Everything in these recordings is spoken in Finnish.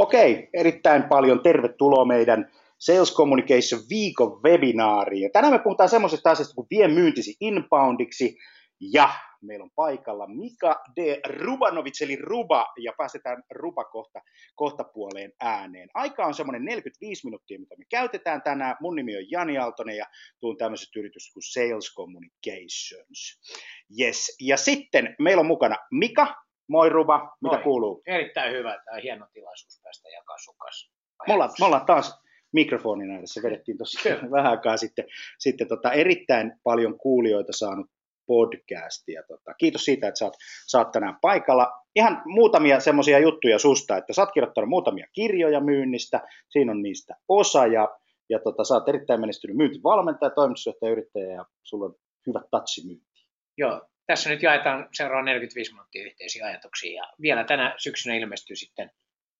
Okei, erittäin paljon tervetuloa meidän Sales Communication viikon webinaariin. tänään me puhutaan semmoisesta asiasta kuin vie myyntisi inboundiksi ja meillä on paikalla Mika de Rubanovic, eli Ruba, ja päästetään Ruba kohta, kohta puoleen ääneen. Aika on semmoinen 45 minuuttia, mitä me käytetään tänään. Mun nimi on Jani Aaltonen ja tuun tämmöisestä yrityksestä kuin Sales Communications. Yes. Ja sitten meillä on mukana Mika, Moi Ruba, mitä Moi. kuuluu? Erittäin hyvä, tämä on hieno tilaisuus päästä jakaa sun kanssa. Me ollaan, me ollaan taas mikrofonin ääressä, vedettiin tuossa vähän aikaa sitten, sitten tota, erittäin paljon kuulijoita saanut podcastia. Tota, kiitos siitä, että sä oot, tänään paikalla. Ihan muutamia semmoisia juttuja susta, että sä oot kirjoittanut muutamia kirjoja myynnistä, siinä on niistä osa ja, ja tota, sä oot erittäin menestynyt myyntivalmentaja, toimitusjohtaja, yrittäjä ja sulla on hyvä touchi myynti. Joo, tässä nyt jaetaan seuraavan 45 minuuttia yhteisiä ajatuksia ja vielä tänä syksynä ilmestyy sitten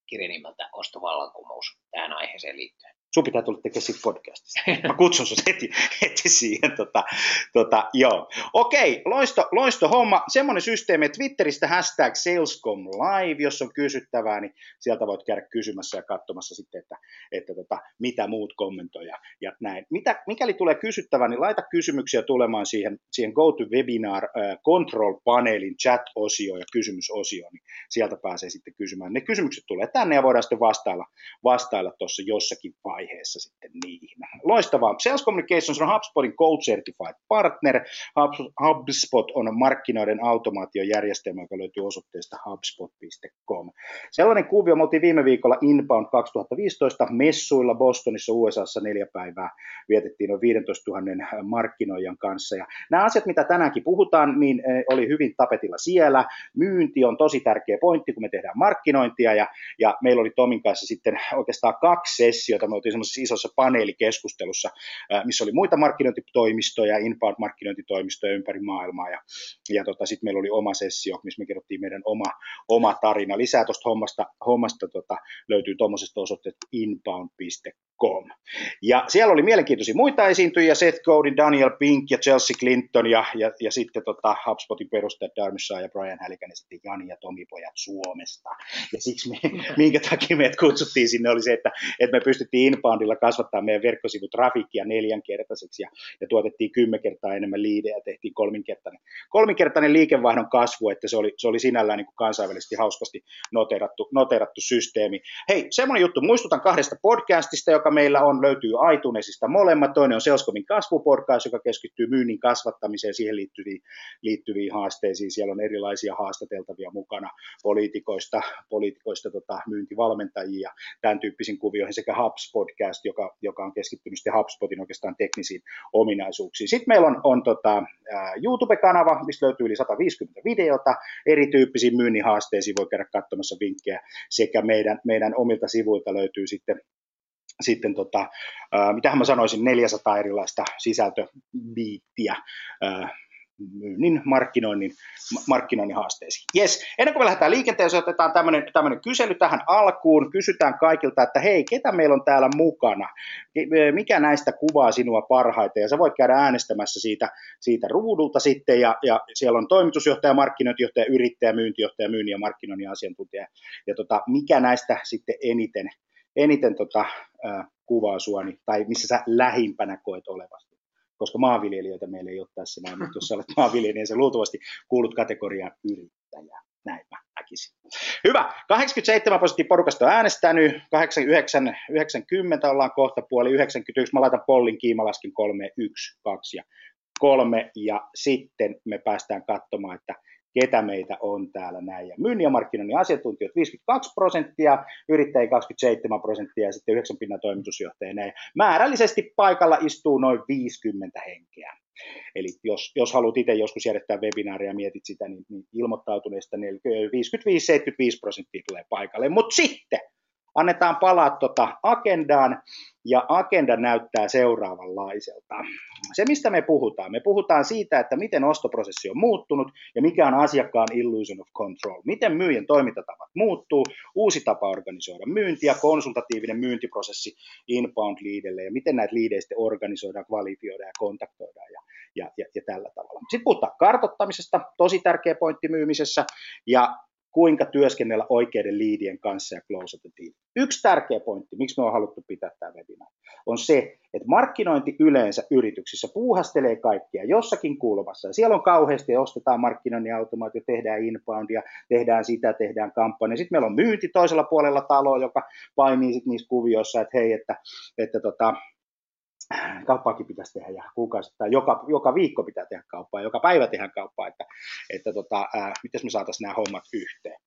kirja nimeltä Ostovallankumous tähän aiheeseen liittyen sun pitää tulla tekemään siitä podcastista. Mä kutsun sut heti, heti siihen. Tota, tota, joo. Okei, loisto, loisto homma. Semmoinen systeemi, että Twitteristä hashtag Salescom Live, jos on kysyttävää, niin sieltä voit käydä kysymässä ja katsomassa sitten, että, että tota, mitä muut kommentoja ja näin. Mitä, mikäli tulee kysyttävää, niin laita kysymyksiä tulemaan siihen, siihen GoToWebinar uh, Control-paneelin chat-osioon ja kysymysosioon, niin sieltä pääsee sitten kysymään. Ne kysymykset tulee tänne ja voidaan sitten vastailla, vastailla tuossa jossakin vaiheessa vaiheessa sitten niihin. Loistavaa. Sales Communications on HubSpotin Gold Certified Partner. HubSpot on markkinoiden automaatiojärjestelmä, joka löytyy osoitteesta hubspot.com. Sellainen kuvio, me oltiin viime viikolla Inbound 2015 messuilla Bostonissa USAssa neljä päivää. Vietettiin noin 15 000 markkinoijan kanssa. Ja nämä asiat, mitä tänäänkin puhutaan, niin eh, oli hyvin tapetilla siellä. Myynti on tosi tärkeä pointti, kun me tehdään markkinointia. Ja, ja meillä oli Tomin kanssa sitten oikeastaan kaksi sessiota. Me oltiin semmoisessa isossa paneelikeskustelussa, missä oli muita markkinointitoimistoja, inbound-markkinointitoimistoja ympäri maailmaa, ja, ja tota, sitten meillä oli oma sessio, missä me kerrottiin meidän oma, oma tarina. Lisää tuosta hommasta, hommasta tota, löytyy tuommoisesta osoitteesta inbound.com. Ja siellä oli mielenkiintoisia muita esiintyjiä, Seth Godin, Daniel Pink ja Chelsea Clinton, ja, ja, ja sitten tota, HubSpotin perustajat Darmissa ja Brian ja sitten Jani ja Tomi pojat Suomesta. Ja siksi me, minkä takia meidät kutsuttiin sinne, oli se, että, että me pystyttiin inboundilla kasvattaa meidän verkkosivutrafiikkia neljänkertaiseksi ja, ja tuotettiin kymmenen kertaa enemmän liidejä ja tehtiin kolminkertainen, kolminkertainen liikevaihdon kasvu, että se oli, se oli sinällään niin kuin kansainvälisesti hauskasti noterattu, noterattu systeemi. Hei, semmoinen juttu, muistutan kahdesta podcastista, joka meillä on, löytyy iTunesista molemmat. Toinen on Salescomin kasvupodcast, joka keskittyy myynnin kasvattamiseen, siihen liittyviin, liittyviin haasteisiin. Siellä on erilaisia haastateltavia mukana poliitikoista, poliitikoista tota, myyntivalmentajia, tämän tyyppisiin kuvioihin sekä HubSpot podcast, joka, joka on keskittynyt sitten HubSpotin oikeastaan teknisiin ominaisuuksiin. Sitten meillä on, on tota, YouTube-kanava, mistä löytyy yli 150 videota erityyppisiin myynnin haasteisiin, voi käydä katsomassa vinkkejä, sekä meidän, meidän omilta sivuilta löytyy sitten sitten tota, äh, mitähän mä sanoisin, 400 erilaista sisältöbiittiä äh, myynnin markkinoinnin, markkinoinnin haasteisiin. Yes. Ennen kuin me lähdetään liikenteeseen, otetaan tämmöinen, kysely tähän alkuun. Kysytään kaikilta, että hei, ketä meillä on täällä mukana? Mikä näistä kuvaa sinua parhaiten? Ja sä voit käydä äänestämässä siitä, siitä ruudulta sitten, ja, ja siellä on toimitusjohtaja, markkinointijohtaja, yrittäjä, myyntijohtaja, myynnin ja markkinoinnin asiantuntija. Ja tota, mikä näistä sitten eniten, eniten tota, äh, kuvaa sua, niin, tai missä sä lähimpänä koet olevasti? Koska maanviljelijöitä meillä ei ole tässä näin, mutta jos olet maanviljelijä, niin luultavasti kuulut kategoriaan yrittäjä. Näin mä näkisin. Hyvä. 87 prosenttia porukasta on äänestänyt, 89, 90 ollaan kohta puoli, 91, mä laitan pollin kiima, laskin 3, 1, 2 ja 3, ja sitten me päästään katsomaan, että ketä meitä on täällä näin. Ja myynnin ja markkinoinnin asiantuntijat 52 prosenttia, yrittäjä 27 prosenttia ja sitten 9 pinnan toimitusjohtaja näin. Määrällisesti paikalla istuu noin 50 henkeä. Eli jos, jos haluat itse joskus järjestää webinaaria ja mietit sitä, niin, niin ilmoittautuneista 55-75 prosenttia tulee paikalle. Mutta sitten annetaan palaa tuota agendaan, ja agenda näyttää seuraavanlaiselta. Se, mistä me puhutaan, me puhutaan siitä, että miten ostoprosessi on muuttunut ja mikä on asiakkaan illusion of control. Miten myyjän toimintatavat muuttuu, uusi tapa organisoida myyntiä, konsultatiivinen myyntiprosessi inbound liidelle ja miten näitä liideistä organisoidaan, kvalifioidaan ja kontaktoidaan ja, ja, ja, ja tällä tavalla. Sitten puhutaan kartottamisesta, tosi tärkeä pointti myymisessä, ja kuinka työskennellä oikeiden liidien kanssa ja closata deal. Yksi tärkeä pointti, miksi me on haluttu pitää tämä webinaari, on se, että markkinointi yleensä yrityksissä puuhastelee kaikkia jossakin kulmassa. Ja siellä on kauheasti, ostetaan markkinoinnin automaatio, tehdään inboundia, tehdään sitä, tehdään kampanja. Sitten meillä on myynti toisella puolella taloa, joka painii sit niissä kuvioissa, että hei, että, että tota, kauppaakin pitäisi tehdä ja kuukausittain, joka, joka viikko pitää tehdä kauppaa, joka päivä tehdä kauppaa, että, että tota, ää, miten me saataisiin nämä hommat yhteen.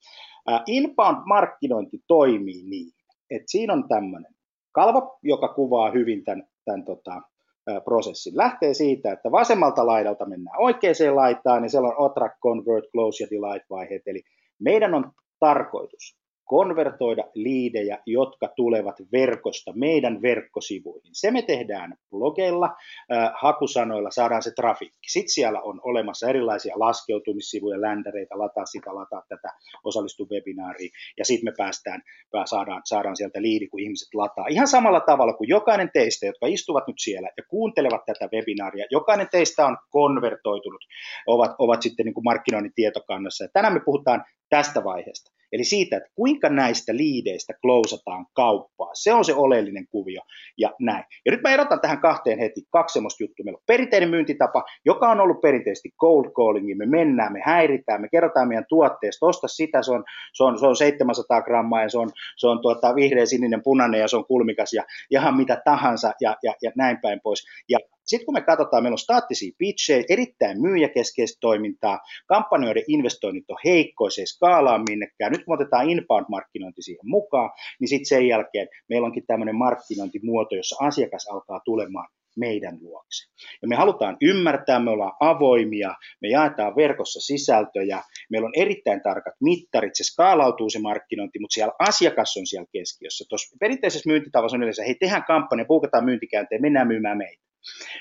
Ää, inbound-markkinointi toimii niin, että siinä on tämmöinen kalvo, joka kuvaa hyvin tämän, tämän tota, ää, prosessin. Lähtee siitä, että vasemmalta laidalta mennään oikeaan laitaan, niin siellä on Attract, Convert, Close ja Delight vaiheet, eli meidän on tarkoitus konvertoida liidejä, jotka tulevat verkosta meidän verkkosivuihin. Se me tehdään blogeilla, äh, hakusanoilla, saadaan se trafikki. Sitten siellä on olemassa erilaisia laskeutumissivuja, ländäreitä, lataa sitä, lataa tätä, osallistu webinaariin, ja sitten me päästään, saadaan, saadaan sieltä liidi, kun ihmiset lataa. Ihan samalla tavalla kuin jokainen teistä, jotka istuvat nyt siellä ja kuuntelevat tätä webinaaria, jokainen teistä on konvertoitunut, ovat, ovat sitten niin kuin markkinoinnin tietokannassa. Ja tänään me puhutaan tästä vaiheesta. Eli siitä, että kuinka näistä liideistä klousataan kauppaa. Se on se oleellinen kuvio ja näin. Ja nyt mä erotan tähän kahteen heti kaksi semmoista juttua. Meillä on perinteinen myyntitapa, joka on ollut perinteisesti cold calling. Me mennään, me häiritään, me kerrotaan meidän tuotteesta, osta sitä, se on, se on, se on 700 grammaa ja se on, se on tuota, vihreä, sininen, punainen ja se on kulmikas ja ihan mitä tahansa ja, ja, ja näin päin pois. Ja sitten kun me katsotaan, meillä on staattisia pitchejä, erittäin myyjäkeskeistä toimintaa, kampanjoiden investoinnit on heikkoja, se ei skaalaa minnekään. Nyt kun otetaan inbound-markkinointi siihen mukaan, niin sitten sen jälkeen meillä onkin tämmöinen markkinointimuoto, jossa asiakas alkaa tulemaan meidän luokse. Ja me halutaan ymmärtää, me ollaan avoimia, me jaetaan verkossa sisältöjä, meillä on erittäin tarkat mittarit, se skaalautuu se markkinointi, mutta siellä asiakas on siellä keskiössä. Tuossa perinteisessä myyntitavassa on yleensä, hei tehdään kampanja, puukataan myyntikäänteen, mennään myymään meitä.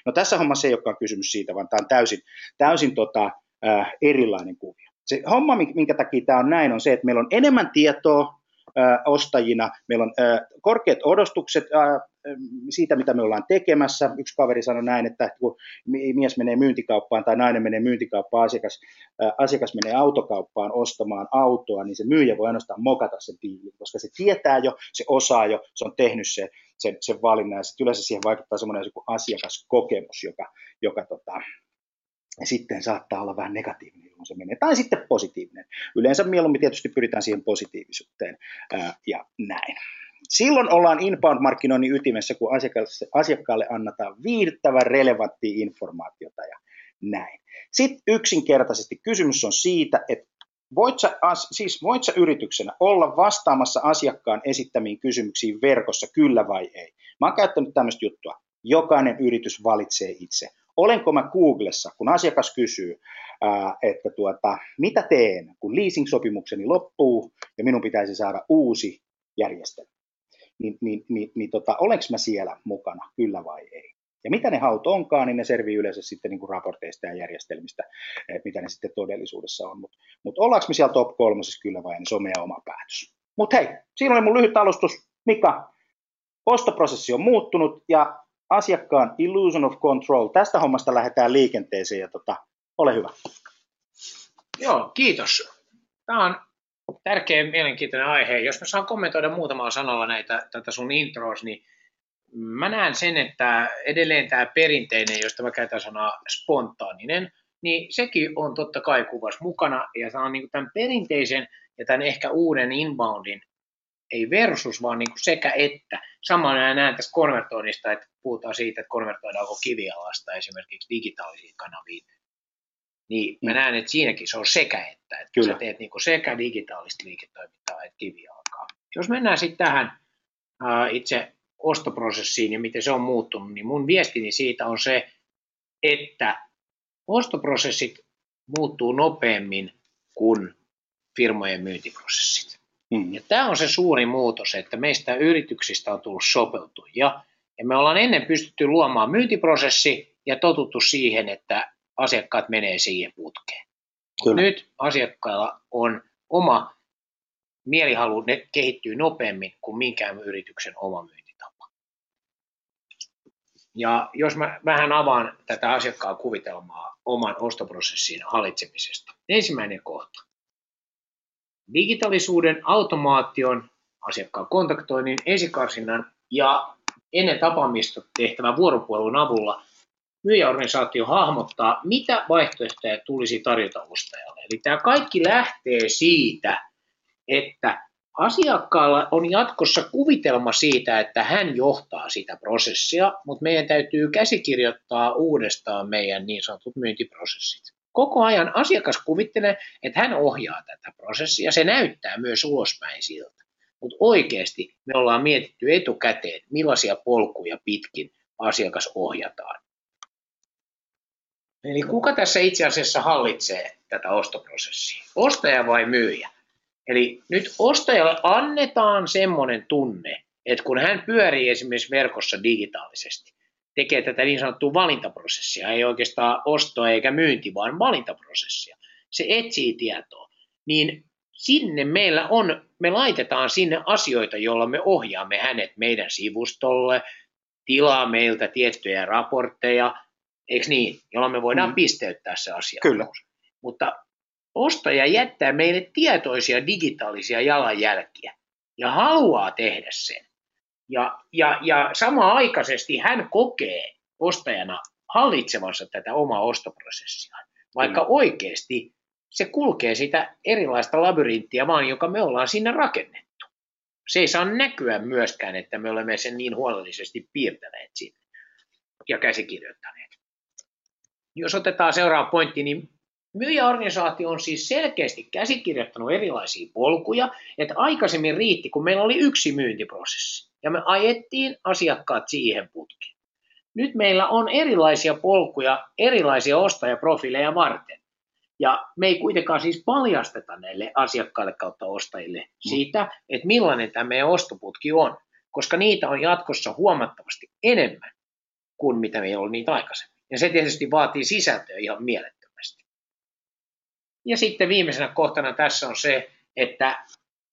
No tässä hommassa ei olekaan kysymys siitä, vaan tämä on täysin, täysin tota, äh, erilainen kuvio. Se homma, minkä takia tämä on näin, on se, että meillä on enemmän tietoa äh, ostajina, meillä on äh, korkeat odostukset äh, siitä, mitä me ollaan tekemässä. Yksi kaveri sanoi näin, että kun mies menee myyntikauppaan tai nainen menee myyntikauppaan, asiakas, äh, asiakas menee autokauppaan ostamaan autoa, niin se myyjä voi ainoastaan mokata sen diilin, koska se tietää jo, se osaa jo, se on tehnyt se, sen, sen valinnan ja sitten yleensä siihen vaikuttaa semmoinen asiakaskokemus, joka, joka tota, sitten saattaa olla vähän negatiivinen, kun se menee, tai sitten positiivinen. Yleensä mieluummin tietysti pyritään siihen positiivisuuteen ää, ja näin. Silloin ollaan inbound-markkinoinnin ytimessä, kun asiakkaalle, asiakkaalle annetaan viihdyttävän relevanttia informaatiota ja näin. Sitten yksinkertaisesti kysymys on siitä, että voit sä, siis voit sä yrityksenä olla vastaamassa asiakkaan esittämiin kysymyksiin verkossa, kyllä vai ei? Mä oon käyttänyt tämmöistä juttua. Jokainen yritys valitsee itse. Olenko mä Googlessa, kun asiakas kysyy, että tuota, mitä teen, kun leasing-sopimukseni loppuu ja minun pitäisi saada uusi järjestelmä, niin, niin, niin, niin tota, olenko mä siellä mukana, kyllä vai ei? Ja mitä ne haut onkaan, niin ne servii yleensä sitten niin kuin raporteista ja järjestelmistä, mitä ne sitten todellisuudessa on. Mutta mut ollaanko me siellä top kolmosessa kyllä vai, niin se on meidän oma päätös. Mutta hei, siinä oli mun lyhyt alustus. Mika, ostoprosessi on muuttunut ja asiakkaan illusion of control. Tästä hommasta lähdetään liikenteeseen ja tota, ole hyvä. Joo, kiitos. Tämä on tärkeä mielenkiintoinen aihe. Jos mä saan kommentoida muutamalla sanalla näitä, tätä sun intros, niin mä näen sen, että edelleen tämä perinteinen, josta mä käytän sanaa spontaaninen, niin sekin on totta kai kuvassa mukana, ja tämä on niin tämän perinteisen ja tämän ehkä uuden inboundin, ei versus, vaan niin sekä että. Sama näen tässä konvertoinnista, että puhutaan siitä, että konvertoidaanko kivialasta esimerkiksi digitaalisiin kanaviin. Niin mä mm. näen, että siinäkin se on sekä että. että Kyllä. sä teet niin sekä digitaalista liiketoimintaa että kivialkaa. Jos mennään sitten tähän itse ostoprosessiin ja miten se on muuttunut, niin mun viestini siitä on se, että ostoprosessit muuttuu nopeammin kuin firmojen myyntiprosessit. Mm. Ja tämä on se suuri muutos, että meistä yrityksistä on tullut sopeutuja. Ja me ollaan ennen pystytty luomaan myyntiprosessi ja totuttu siihen, että asiakkaat menee siihen putkeen. Kyllä. Nyt asiakkailla on oma mielihalu, ne kehittyy nopeammin kuin minkään yrityksen oma myynti. Ja jos mä vähän avaan tätä asiakkaan kuvitelmaa oman ostoprosessin hallitsemisesta. Ensimmäinen kohta. digitalisuuden, automaation, asiakkaan kontaktoinnin, esikarsinnan ja ennen tapaamista tehtävän vuoropuhelun avulla myyjäorganisaatio hahmottaa, mitä vaihtoehtoja tulisi tarjota ostajalle. Eli tämä kaikki lähtee siitä, että asiakkaalla on jatkossa kuvitelma siitä, että hän johtaa sitä prosessia, mutta meidän täytyy käsikirjoittaa uudestaan meidän niin sanotut myyntiprosessit. Koko ajan asiakas kuvittelee, että hän ohjaa tätä prosessia. Se näyttää myös ulospäin siltä. Mutta oikeasti me ollaan mietitty etukäteen, millaisia polkuja pitkin asiakas ohjataan. Eli kuka tässä itse asiassa hallitsee tätä ostoprosessia? Ostaja vai myyjä? Eli nyt ostajalle annetaan semmoinen tunne, että kun hän pyörii esimerkiksi verkossa digitaalisesti, tekee tätä niin sanottua valintaprosessia, ei oikeastaan ostoa eikä myynti, vaan valintaprosessia, se etsii tietoa, niin sinne meillä on, me laitetaan sinne asioita, joilla me ohjaamme hänet meidän sivustolle, tilaa meiltä tiettyjä raportteja, eikö niin, jolla me voidaan mm. pisteyttää se asia. Kyllä. Mutta ostaja jättää meille tietoisia digitaalisia jalanjälkiä ja haluaa tehdä sen. Ja, ja, ja samaan-aikaisesti hän kokee ostajana hallitsevansa tätä omaa ostoprosessia, vaikka mm. oikeasti se kulkee sitä erilaista labyrinttiä vaan, joka me ollaan sinne rakennettu. Se ei saa näkyä myöskään, että me olemme sen niin huolellisesti piirtäneet sinne ja käsikirjoittaneet. Jos otetaan seuraava pointti, niin Myyjäorganisaatio on siis selkeästi käsikirjoittanut erilaisia polkuja, että aikaisemmin riitti, kun meillä oli yksi myyntiprosessi, ja me ajettiin asiakkaat siihen putkeen. Nyt meillä on erilaisia polkuja, erilaisia ostajaprofiileja varten. Ja me ei kuitenkaan siis paljasteta näille asiakkaille kautta ostajille siitä, että millainen tämä meidän ostoputki on, koska niitä on jatkossa huomattavasti enemmän kuin mitä meillä oli niitä aikaisemmin. Ja se tietysti vaatii sisältöä ihan mielettömästi. Ja sitten viimeisenä kohtana tässä on se, että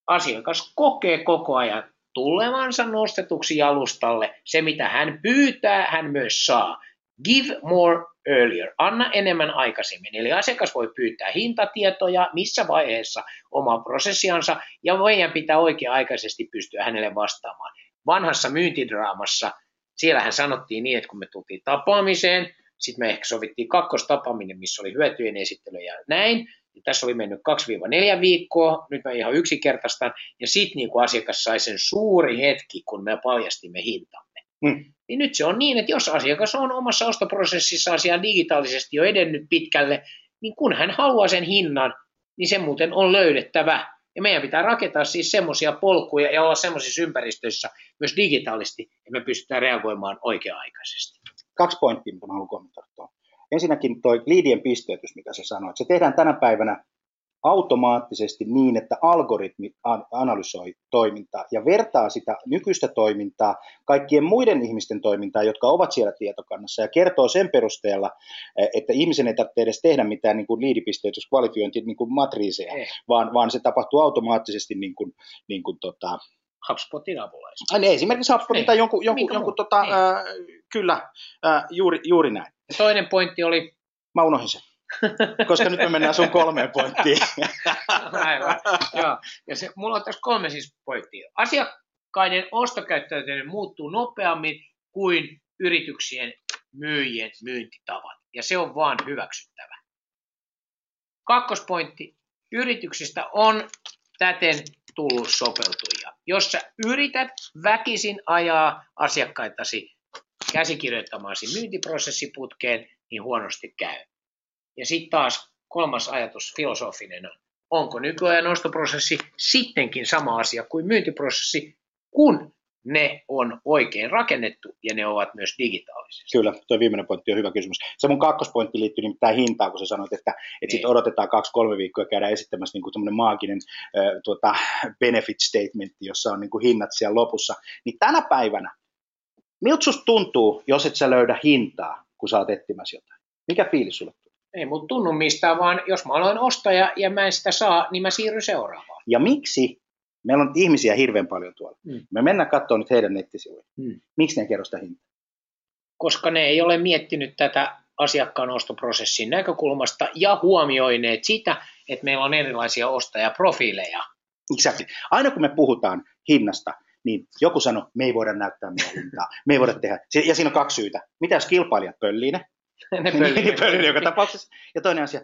asiakas kokee koko ajan tulevansa nostetuksi jalustalle. Se, mitä hän pyytää, hän myös saa. Give more earlier. Anna enemmän aikaisemmin. Eli asiakas voi pyytää hintatietoja missä vaiheessa omaa prosessiansa, ja meidän pitää oikea-aikaisesti pystyä hänelle vastaamaan. Vanhassa myyntidraamassa, siellähän sanottiin niin, että kun me tultiin tapaamiseen, sitten me ehkä sovittiin kakkostapaaminen, missä oli hyötyjen esittely ja näin, tässä oli mennyt 2-4 viikkoa, nyt mä ihan yksinkertaistan, ja sitten niin kuin asiakas sai sen suuri hetki, kun me paljastimme hintamme. Hmm. Niin nyt se on niin, että jos asiakas on omassa ostoprosessissa asiaan digitaalisesti jo edennyt pitkälle, niin kun hän haluaa sen hinnan, niin se muuten on löydettävä. Ja meidän pitää rakentaa siis semmoisia polkuja ja olla semmoisissa ympäristöissä myös digitaalisesti, että me pystytään reagoimaan oikea-aikaisesti. Kaksi pointtia, mitä mä haluan kommentoida ensinnäkin tuo liidien pisteytys, mitä sä sanoit, se tehdään tänä päivänä automaattisesti niin, että algoritmi analysoi toimintaa ja vertaa sitä nykyistä toimintaa kaikkien muiden ihmisten toimintaa, jotka ovat siellä tietokannassa ja kertoo sen perusteella, e, että ihmisen ei tarvitse edes tehdä mitään niin kuin liidipisteytyskvalifiointi niin kuin matriiseja, vaan, vaan se tapahtuu automaattisesti niin kuin, niin kuin tota, HubSpotin avulla. Esimerkiksi HubSpotin niin. tai jonkun, jonkun, jonkun tota, niin. Kyllä, äh, juuri, juuri näin. Toinen pointti oli... Mä unohdin sen. Koska nyt me mennään sun kolmeen pointtiin. Aivan, joo. Ja se, mulla on tässä kolme siis pointtia. Asiakkaiden ostokäyttäytyminen muuttuu nopeammin kuin yrityksien myyjien myyntitavat. Ja se on vaan hyväksyttävä. Kakkospointti. Yrityksistä on täten tullut sopeutuja. Jos sä yrität väkisin ajaa asiakkaitasi käsikirjoittamaasi myyntiprosessiputkeen, niin huonosti käy. Ja sitten taas kolmas ajatus, filosofinen on, onko nykyajan ostoprosessi sittenkin sama asia kuin myyntiprosessi, kun ne on oikein rakennettu ja ne ovat myös digitaalisia. Kyllä, tuo viimeinen pointti on hyvä kysymys. Se mun kakkospointti liittyy nimittäin hintaan, kun sä sanoit, että, että sitten niin. odotetaan kaksi-kolme viikkoa ja käydään esittämässä niin kuin maaginen äh, tuota, benefit statement, jossa on niin kuin hinnat siellä lopussa. Niin tänä päivänä Miltä susta tuntuu, jos et sä löydä hintaa, kun sä oot etsimässä jotain? Mikä fiilis sulle tulee? Ei mun tunnu mistään, vaan jos mä aloin ostaja ja mä en sitä saa, niin mä siirryn seuraavaan. Ja miksi? Meillä on ihmisiä hirveän paljon tuolla. Mm. Me mennään katsomaan nyt heidän nettisivuja. Mm. Miksi ne kerro sitä hintaa? Koska ne ei ole miettinyt tätä asiakkaan ostoprosessin näkökulmasta ja huomioineet sitä, että meillä on erilaisia ostajaprofiileja. Exactly. Aina kun me puhutaan hinnasta, niin joku sanoo, me ei voida näyttää meidän hintaa, me ei voida tehdä. Ja siinä on kaksi syytä. Mitä jos kilpailijat pöllii ne? ne pöllii, ne pöllii joka tapauksessa. Ja toinen asia,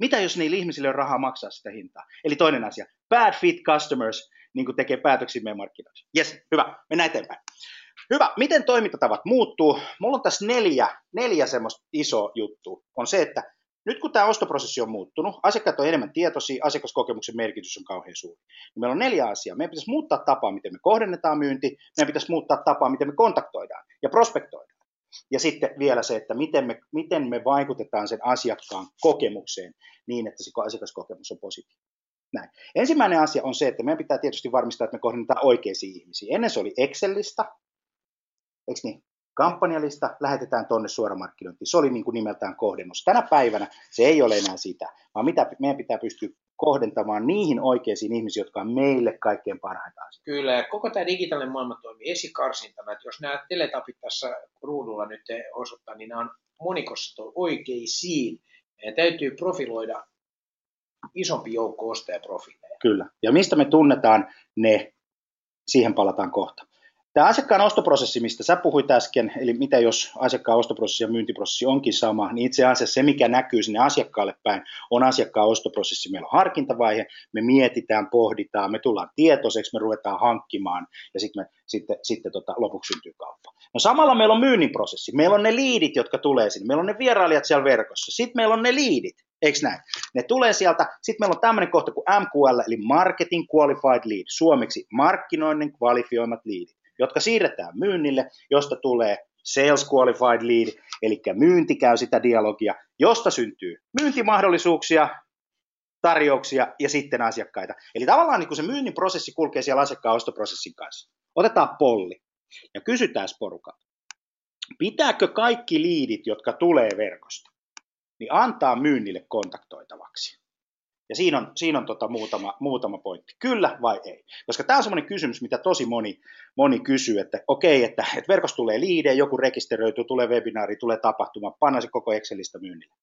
mitä jos niillä ihmisillä on rahaa maksaa sitä hintaa? Eli toinen asia, bad fit customers niin kuin tekee päätöksiä meidän markkinoissa. Yes, hyvä, mennään eteenpäin. Hyvä, miten toimintatavat muuttuu? Mulla on tässä neljä, neljä semmoista iso juttu. On se, että nyt kun tämä ostoprosessi on muuttunut, asiakkaat on enemmän tietoisia, asiakaskokemuksen merkitys on kauhean suuri. Niin meillä on neljä asiaa. Meidän pitäisi muuttaa tapaa, miten me kohdennetaan myynti, meidän pitäisi muuttaa tapaa, miten me kontaktoidaan ja prospektoidaan. Ja sitten vielä se, että miten me, miten me vaikutetaan sen asiakkaan kokemukseen niin, että se asiakaskokemus on positiivinen. Näin. Ensimmäinen asia on se, että meidän pitää tietysti varmistaa, että me kohdennetaan oikeisiin ihmisiin. Ennen se oli Excelistä, eikö niin? Kampanjalista lähetetään tuonne suoramarkkinointiin. Se oli niin kuin nimeltään kohdennus. Tänä päivänä se ei ole enää sitä, vaan mitä meidän pitää pystyä kohdentamaan niihin oikeisiin ihmisiin, jotka on meille kaikkein parhaita asioita. Kyllä, ja koko tämä digitaalinen maailma toimii esikarsintana, että jos nämä teletapit tässä ruudulla nyt osoittaa, niin nämä on monikossa oikeisiin. Ja täytyy profiloida isompi joukko ostajaprofiileja. Kyllä, ja mistä me tunnetaan ne, siihen palataan kohta. Tämä asiakkaan ostoprosessi, mistä sä puhuit äsken, eli mitä jos asiakkaan ostoprosessi ja myyntiprosessi onkin sama, niin itse asiassa se, mikä näkyy sinne asiakkaalle päin, on asiakkaan ostoprosessi. Meillä on harkintavaihe, me mietitään, pohditaan, me tullaan tietoiseksi, me ruvetaan hankkimaan ja sitten, sitten tota, lopuksi syntyy kauppa. No samalla meillä on myynnin prosessi. Meillä on ne liidit, jotka tulee sinne. Meillä on ne vierailijat siellä verkossa. Sitten meillä on ne liidit. Eikö näin? Ne tulee sieltä. Sitten meillä on tämmöinen kohta kuin MQL, eli Marketing Qualified Lead. Suomeksi markkinoinnin kvalifioimat liidit jotka siirretään myynnille, josta tulee sales qualified lead, eli myynti käy sitä dialogia, josta syntyy myyntimahdollisuuksia, tarjouksia ja sitten asiakkaita. Eli tavallaan niin kun se myynnin prosessi kulkee siellä asiakkaan ostoprosessin kanssa. Otetaan polli ja kysytään porukalta. Pitääkö kaikki liidit, jotka tulee verkosta, niin antaa myynnille kontaktoitavaksi? Ja siinä on, siinä on tota muutama, muutama pointti. Kyllä vai ei? Koska tämä on semmoinen kysymys, mitä tosi moni, moni kysyy, että okei, että, että verkossa tulee liide, joku rekisteröityy, tulee webinaari, tulee tapahtuma, panna se koko Excelistä myynnille.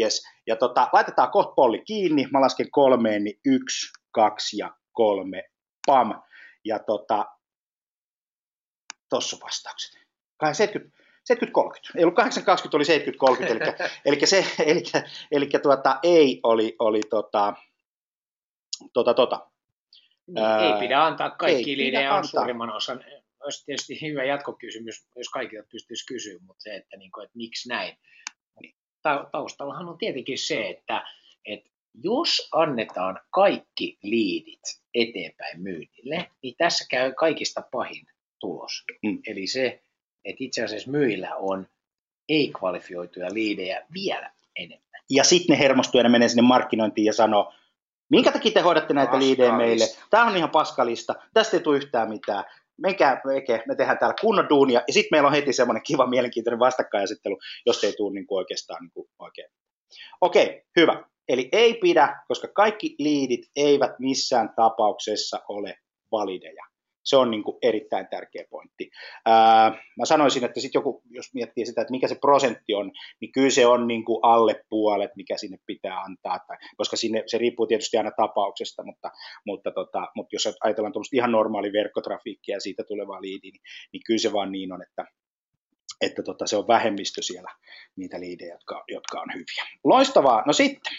Yes. Ja tota, laitetaan kohta polli kiinni, mä lasken kolmeen, niin yksi, kaksi ja kolme, pam. Ja tota, tossa vastaukset. 70, 70-30. Ei ollut 80-20, oli 70-30, eli, eli, se, eli, eli tuota, ei oli, oli tota, tota, tota. Niin, Ää, ei pidä antaa kaikki on suurimman osan. Olisi tietysti hyvä jatkokysymys, jos kaikilta pystyisi kysyä, mutta se, että, niin kuin, että miksi näin. Taustallahan on tietenkin se, että, että jos annetaan kaikki liidit eteenpäin myynnille, niin tässä käy kaikista pahin tulos. Mm. Eli se, että itse asiassa myyjillä on ei-kvalifioituja liidejä vielä enemmän. Ja sitten ne hermostuu ja ne menee sinne markkinointiin ja sanoo, minkä takia te hoidatte näitä paskalista. liidejä meille? Tämä on ihan paskalista, tästä ei tule yhtään mitään. Mekä, meke, me tehdään täällä kunnon duunia, ja sitten meillä on heti semmoinen kiva, mielenkiintoinen vastakkainasettelu, jos ei tule niin kuin oikeastaan niin kuin oikein. Okei, hyvä. Eli ei pidä, koska kaikki liidit eivät missään tapauksessa ole valideja. Se on niin kuin erittäin tärkeä pointti. Ää, mä sanoisin, että sit joku, jos miettii sitä, että mikä se prosentti on, niin kyllä se on niin kuin alle puolet, mikä sinne pitää antaa, tai, koska sinne, se riippuu tietysti aina tapauksesta, mutta, mutta, tota, mutta jos ajatellaan tuollaista ihan normaali verkkotrafiikkia ja siitä tulevaa liidiä, niin, niin kyllä se vaan niin on, että, että tota, se on vähemmistö siellä niitä liidejä, jotka, jotka on hyviä. Loistavaa. No sitten,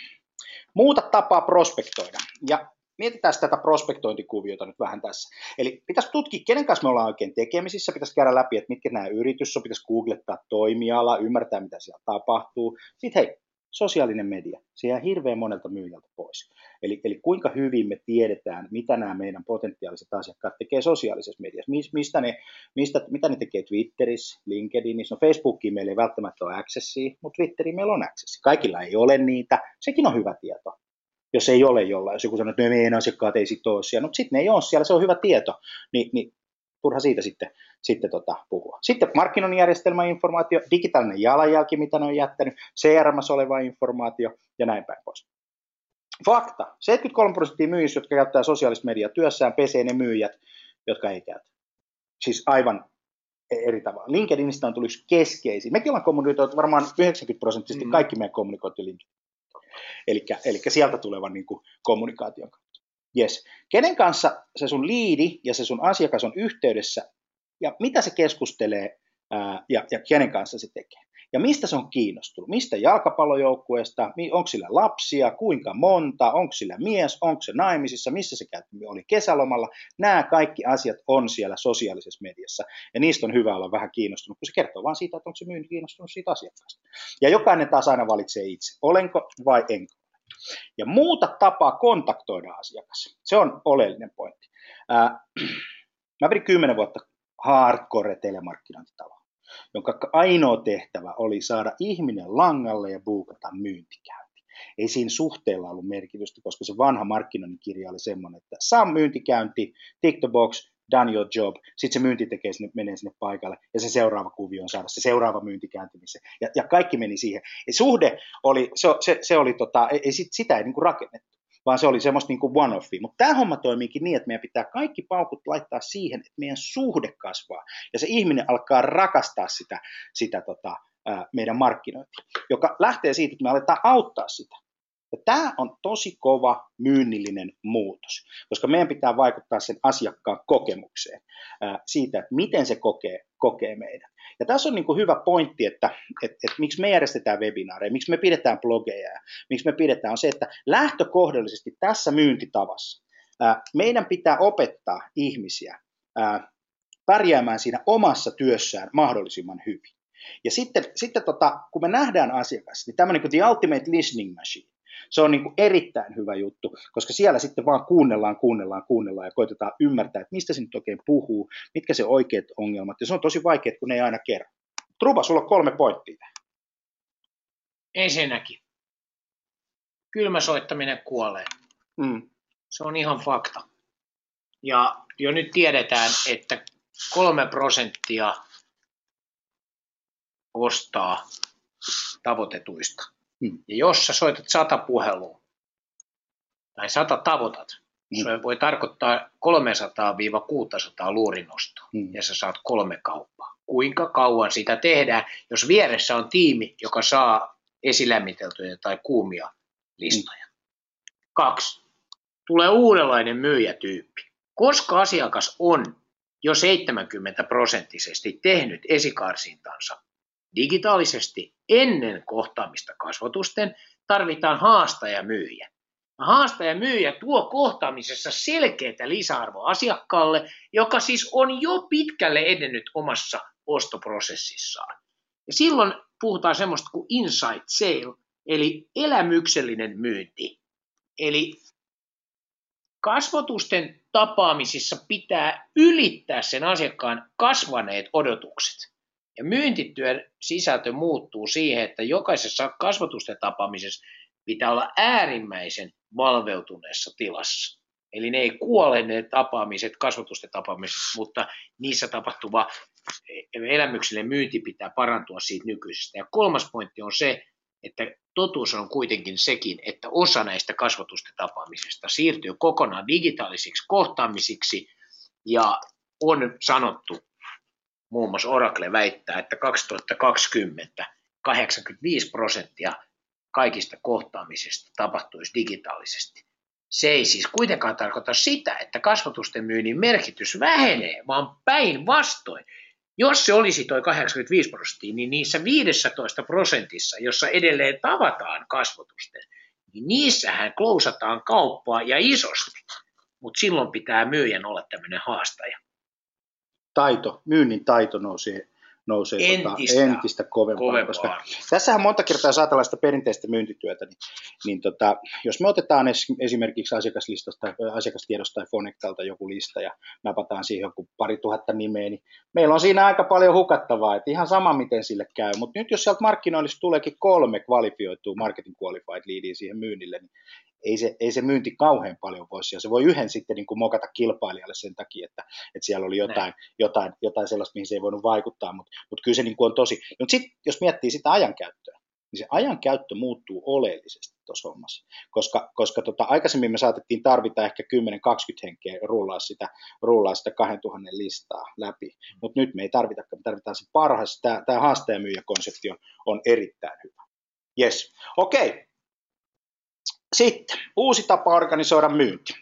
muuta tapaa prospektoida. Ja mietitään tätä prospektointikuviota nyt vähän tässä. Eli pitäisi tutkia, kenen kanssa me ollaan oikein tekemisissä, pitäisi käydä läpi, että mitkä nämä yritys on, pitäisi googlettaa toimiala, ymmärtää, mitä siellä tapahtuu. Sitten hei, sosiaalinen media, se jää hirveän monelta myyjältä pois. Eli, eli kuinka hyvin me tiedetään, mitä nämä meidän potentiaaliset asiakkaat tekee sosiaalisessa mediassa, mistä ne, mistä, mitä ne tekee Twitterissä, LinkedInissä, no Facebookiin meillä ei välttämättä ole accessia, mutta Twitteriin meillä on accessi. Kaikilla ei ole niitä, sekin on hyvä tieto jos ei ole jollain. Jos joku sanoo, että meidän asiakkaat ei sitten ole siellä, mutta sitten ne ei ole siellä, se on hyvä tieto, niin, niin turha siitä sitten, sitten tota, puhua. Sitten markkinointijärjestelmäinformaatio, digitaalinen jalanjälki, mitä ne on jättänyt, CRM oleva informaatio ja näin päin pois. Fakta. 73 prosenttia myyjistä, jotka käyttää sosiaalista mediaa työssään, pesee ne myyjät, jotka ei käytä. Siis aivan eri tavalla. LinkedInistä on tullut yksi keskeisin. Mekin ollaan kommunikoitu varmaan 90 prosenttisesti mm. kaikki meidän kommunikointi Eli sieltä tulevan niin kuin, kommunikaation kautta. Yes. Kenen kanssa se sun liidi ja se sun asiakas on yhteydessä ja mitä se keskustelee ää, ja, ja kenen kanssa se tekee. Ja mistä se on kiinnostunut? Mistä jalkapallojoukkueesta? Onko sillä lapsia? Kuinka monta? Onko sillä mies? Onko se naimisissa? Missä se oli kesälomalla? Nämä kaikki asiat on siellä sosiaalisessa mediassa. Ja niistä on hyvä olla vähän kiinnostunut, kun se kertoo vain siitä, että onko se myynti kiinnostunut siitä asiakkaasta. Ja jokainen taas aina valitsee itse. Olenko vai enko? Ja muuta tapaa kontaktoida asiakas. Se on oleellinen pointti. Ää, mä vedin kymmenen vuotta hardcore telemarkkinointitaloa jonka ainoa tehtävä oli saada ihminen langalle ja buukata myyntikäynti. Ei siinä suhteella ollut merkitystä, koska se vanha markkinoinnin kirja oli semmoinen, että saa myyntikäynti, tick the box, done your job, sitten se myynti tekee sinne, menee sinne paikalle, ja se seuraava kuvio on saada se seuraava myyntikäynti, ja, ja kaikki meni siihen. Ja suhde oli, se, se, se oli tota, ei, sit, sitä ei niin kuin rakennettu vaan se oli semmoista niin kuin one-offia. Mutta tämä homma toimiikin niin, että meidän pitää kaikki paukut laittaa siihen, että meidän suhde kasvaa ja se ihminen alkaa rakastaa sitä, sitä tota, meidän markkinointia, joka lähtee siitä, että me aletaan auttaa sitä. Ja tämä on tosi kova myynnillinen muutos, koska meidän pitää vaikuttaa sen asiakkaan kokemukseen siitä, että miten se kokee, kokee meidän. Ja tässä on niin kuin hyvä pointti, että, että, että miksi me järjestetään webinaareja, miksi me pidetään blogeja ja miksi me pidetään, on se, että lähtökohdallisesti tässä myyntitavassa ää, meidän pitää opettaa ihmisiä ää, pärjäämään siinä omassa työssään mahdollisimman hyvin. Ja sitten, sitten tota, kun me nähdään asiakas, niin tämmöinen kuin the ultimate listening machine, se on niin kuin erittäin hyvä juttu, koska siellä sitten vaan kuunnellaan, kuunnellaan, kuunnellaan ja koitetaan ymmärtää, että mistä se nyt oikein puhuu, mitkä se oikeat ongelmat. Ja se on tosi vaikeaa, kun ne ei aina kerro. Truba, sulla on kolme pointtia. Ensinnäkin, kylmä soittaminen kuolee. Mm. Se on ihan fakta. Ja jo nyt tiedetään, että kolme prosenttia ostaa tavoitetuista. Hmm. Ja jos sä soitat sata puhelua tai sata tavoitat, hmm. se voi tarkoittaa 300-600 luurinostoa hmm. ja sä saat kolme kauppaa. Kuinka kauan sitä tehdään, jos vieressä on tiimi, joka saa esilämmiteltyjä tai kuumia listoja? Hmm. Kaksi. Tulee uudenlainen myyjätyyppi. Koska asiakas on jo 70 prosenttisesti tehnyt esikarsintansa digitaalisesti ennen kohtaamista kasvotusten tarvitaan haastajamyyjä. Haastajamyyjä tuo kohtaamisessa selkeää lisäarvoa asiakkaalle, joka siis on jo pitkälle edennyt omassa ostoprosessissaan. Ja silloin puhutaan semmoista kuin insight sale, eli elämyksellinen myynti. Eli kasvotusten tapaamisissa pitää ylittää sen asiakkaan kasvaneet odotukset. Ja myyntityön sisältö muuttuu siihen, että jokaisessa kasvatusten tapaamisessa pitää olla äärimmäisen valveutuneessa tilassa. Eli ne ei kuole ne tapaamiset, kasvatusten tapaamiset, mutta niissä tapahtuva elämyksellinen myynti pitää parantua siitä nykyisestä. Ja kolmas pointti on se, että totuus on kuitenkin sekin, että osa näistä kasvatusten tapaamisista siirtyy kokonaan digitaalisiksi kohtaamisiksi ja on sanottu muun muassa Oracle väittää, että 2020 85 prosenttia kaikista kohtaamisista tapahtuisi digitaalisesti. Se ei siis kuitenkaan tarkoita sitä, että kasvatusten myynnin merkitys vähenee, vaan päinvastoin. Jos se olisi tuo 85 prosenttia, niin niissä 15 prosentissa, jossa edelleen tavataan kasvatusten, niin niissähän klousataan kauppaa ja isosti. Mutta silloin pitää myyjän olla tämmöinen haastaja taito, myynnin taito nousee, nousee entistä, tota, entistä kovempaa. kovempaa. Koska tässähän monta kertaa, jos ajatellaan sitä perinteistä myyntityötä, niin, niin tota, jos me otetaan esimerkiksi asiakaslistasta, asiakastiedosta tai Fonectalta joku lista ja napataan siihen joku pari tuhatta nimeä, niin meillä on siinä aika paljon hukattavaa, että ihan sama miten sille käy. Mutta nyt jos sieltä markkinoillista tuleekin kolme kvalifioituu marketing qualified leadia siihen myynnille, niin ei se, ei se myynti kauhean paljon voisi, ja se voi yhden sitten niin kuin mokata kilpailijalle sen takia, että, että siellä oli jotain, jotain, jotain sellaista, mihin se ei voinut vaikuttaa, mutta, mutta kyllä se niin kuin on tosi. Mutta sitten jos miettii sitä ajankäyttöä, niin se ajankäyttö muuttuu oleellisesti. tuossa hommassa. Koska, koska tota, aikaisemmin me saatettiin tarvita ehkä 10-20 henkeä rullaa sitä, rullaa sitä 2000 listaa läpi, mutta nyt me ei tarvita, me tarvitaan se parhaas. Tämä, tämä haastajamyyjäkonsepti on, on erittäin hyvä. Yes. Okei. Okay. Sitten uusi tapa organisoida myynti.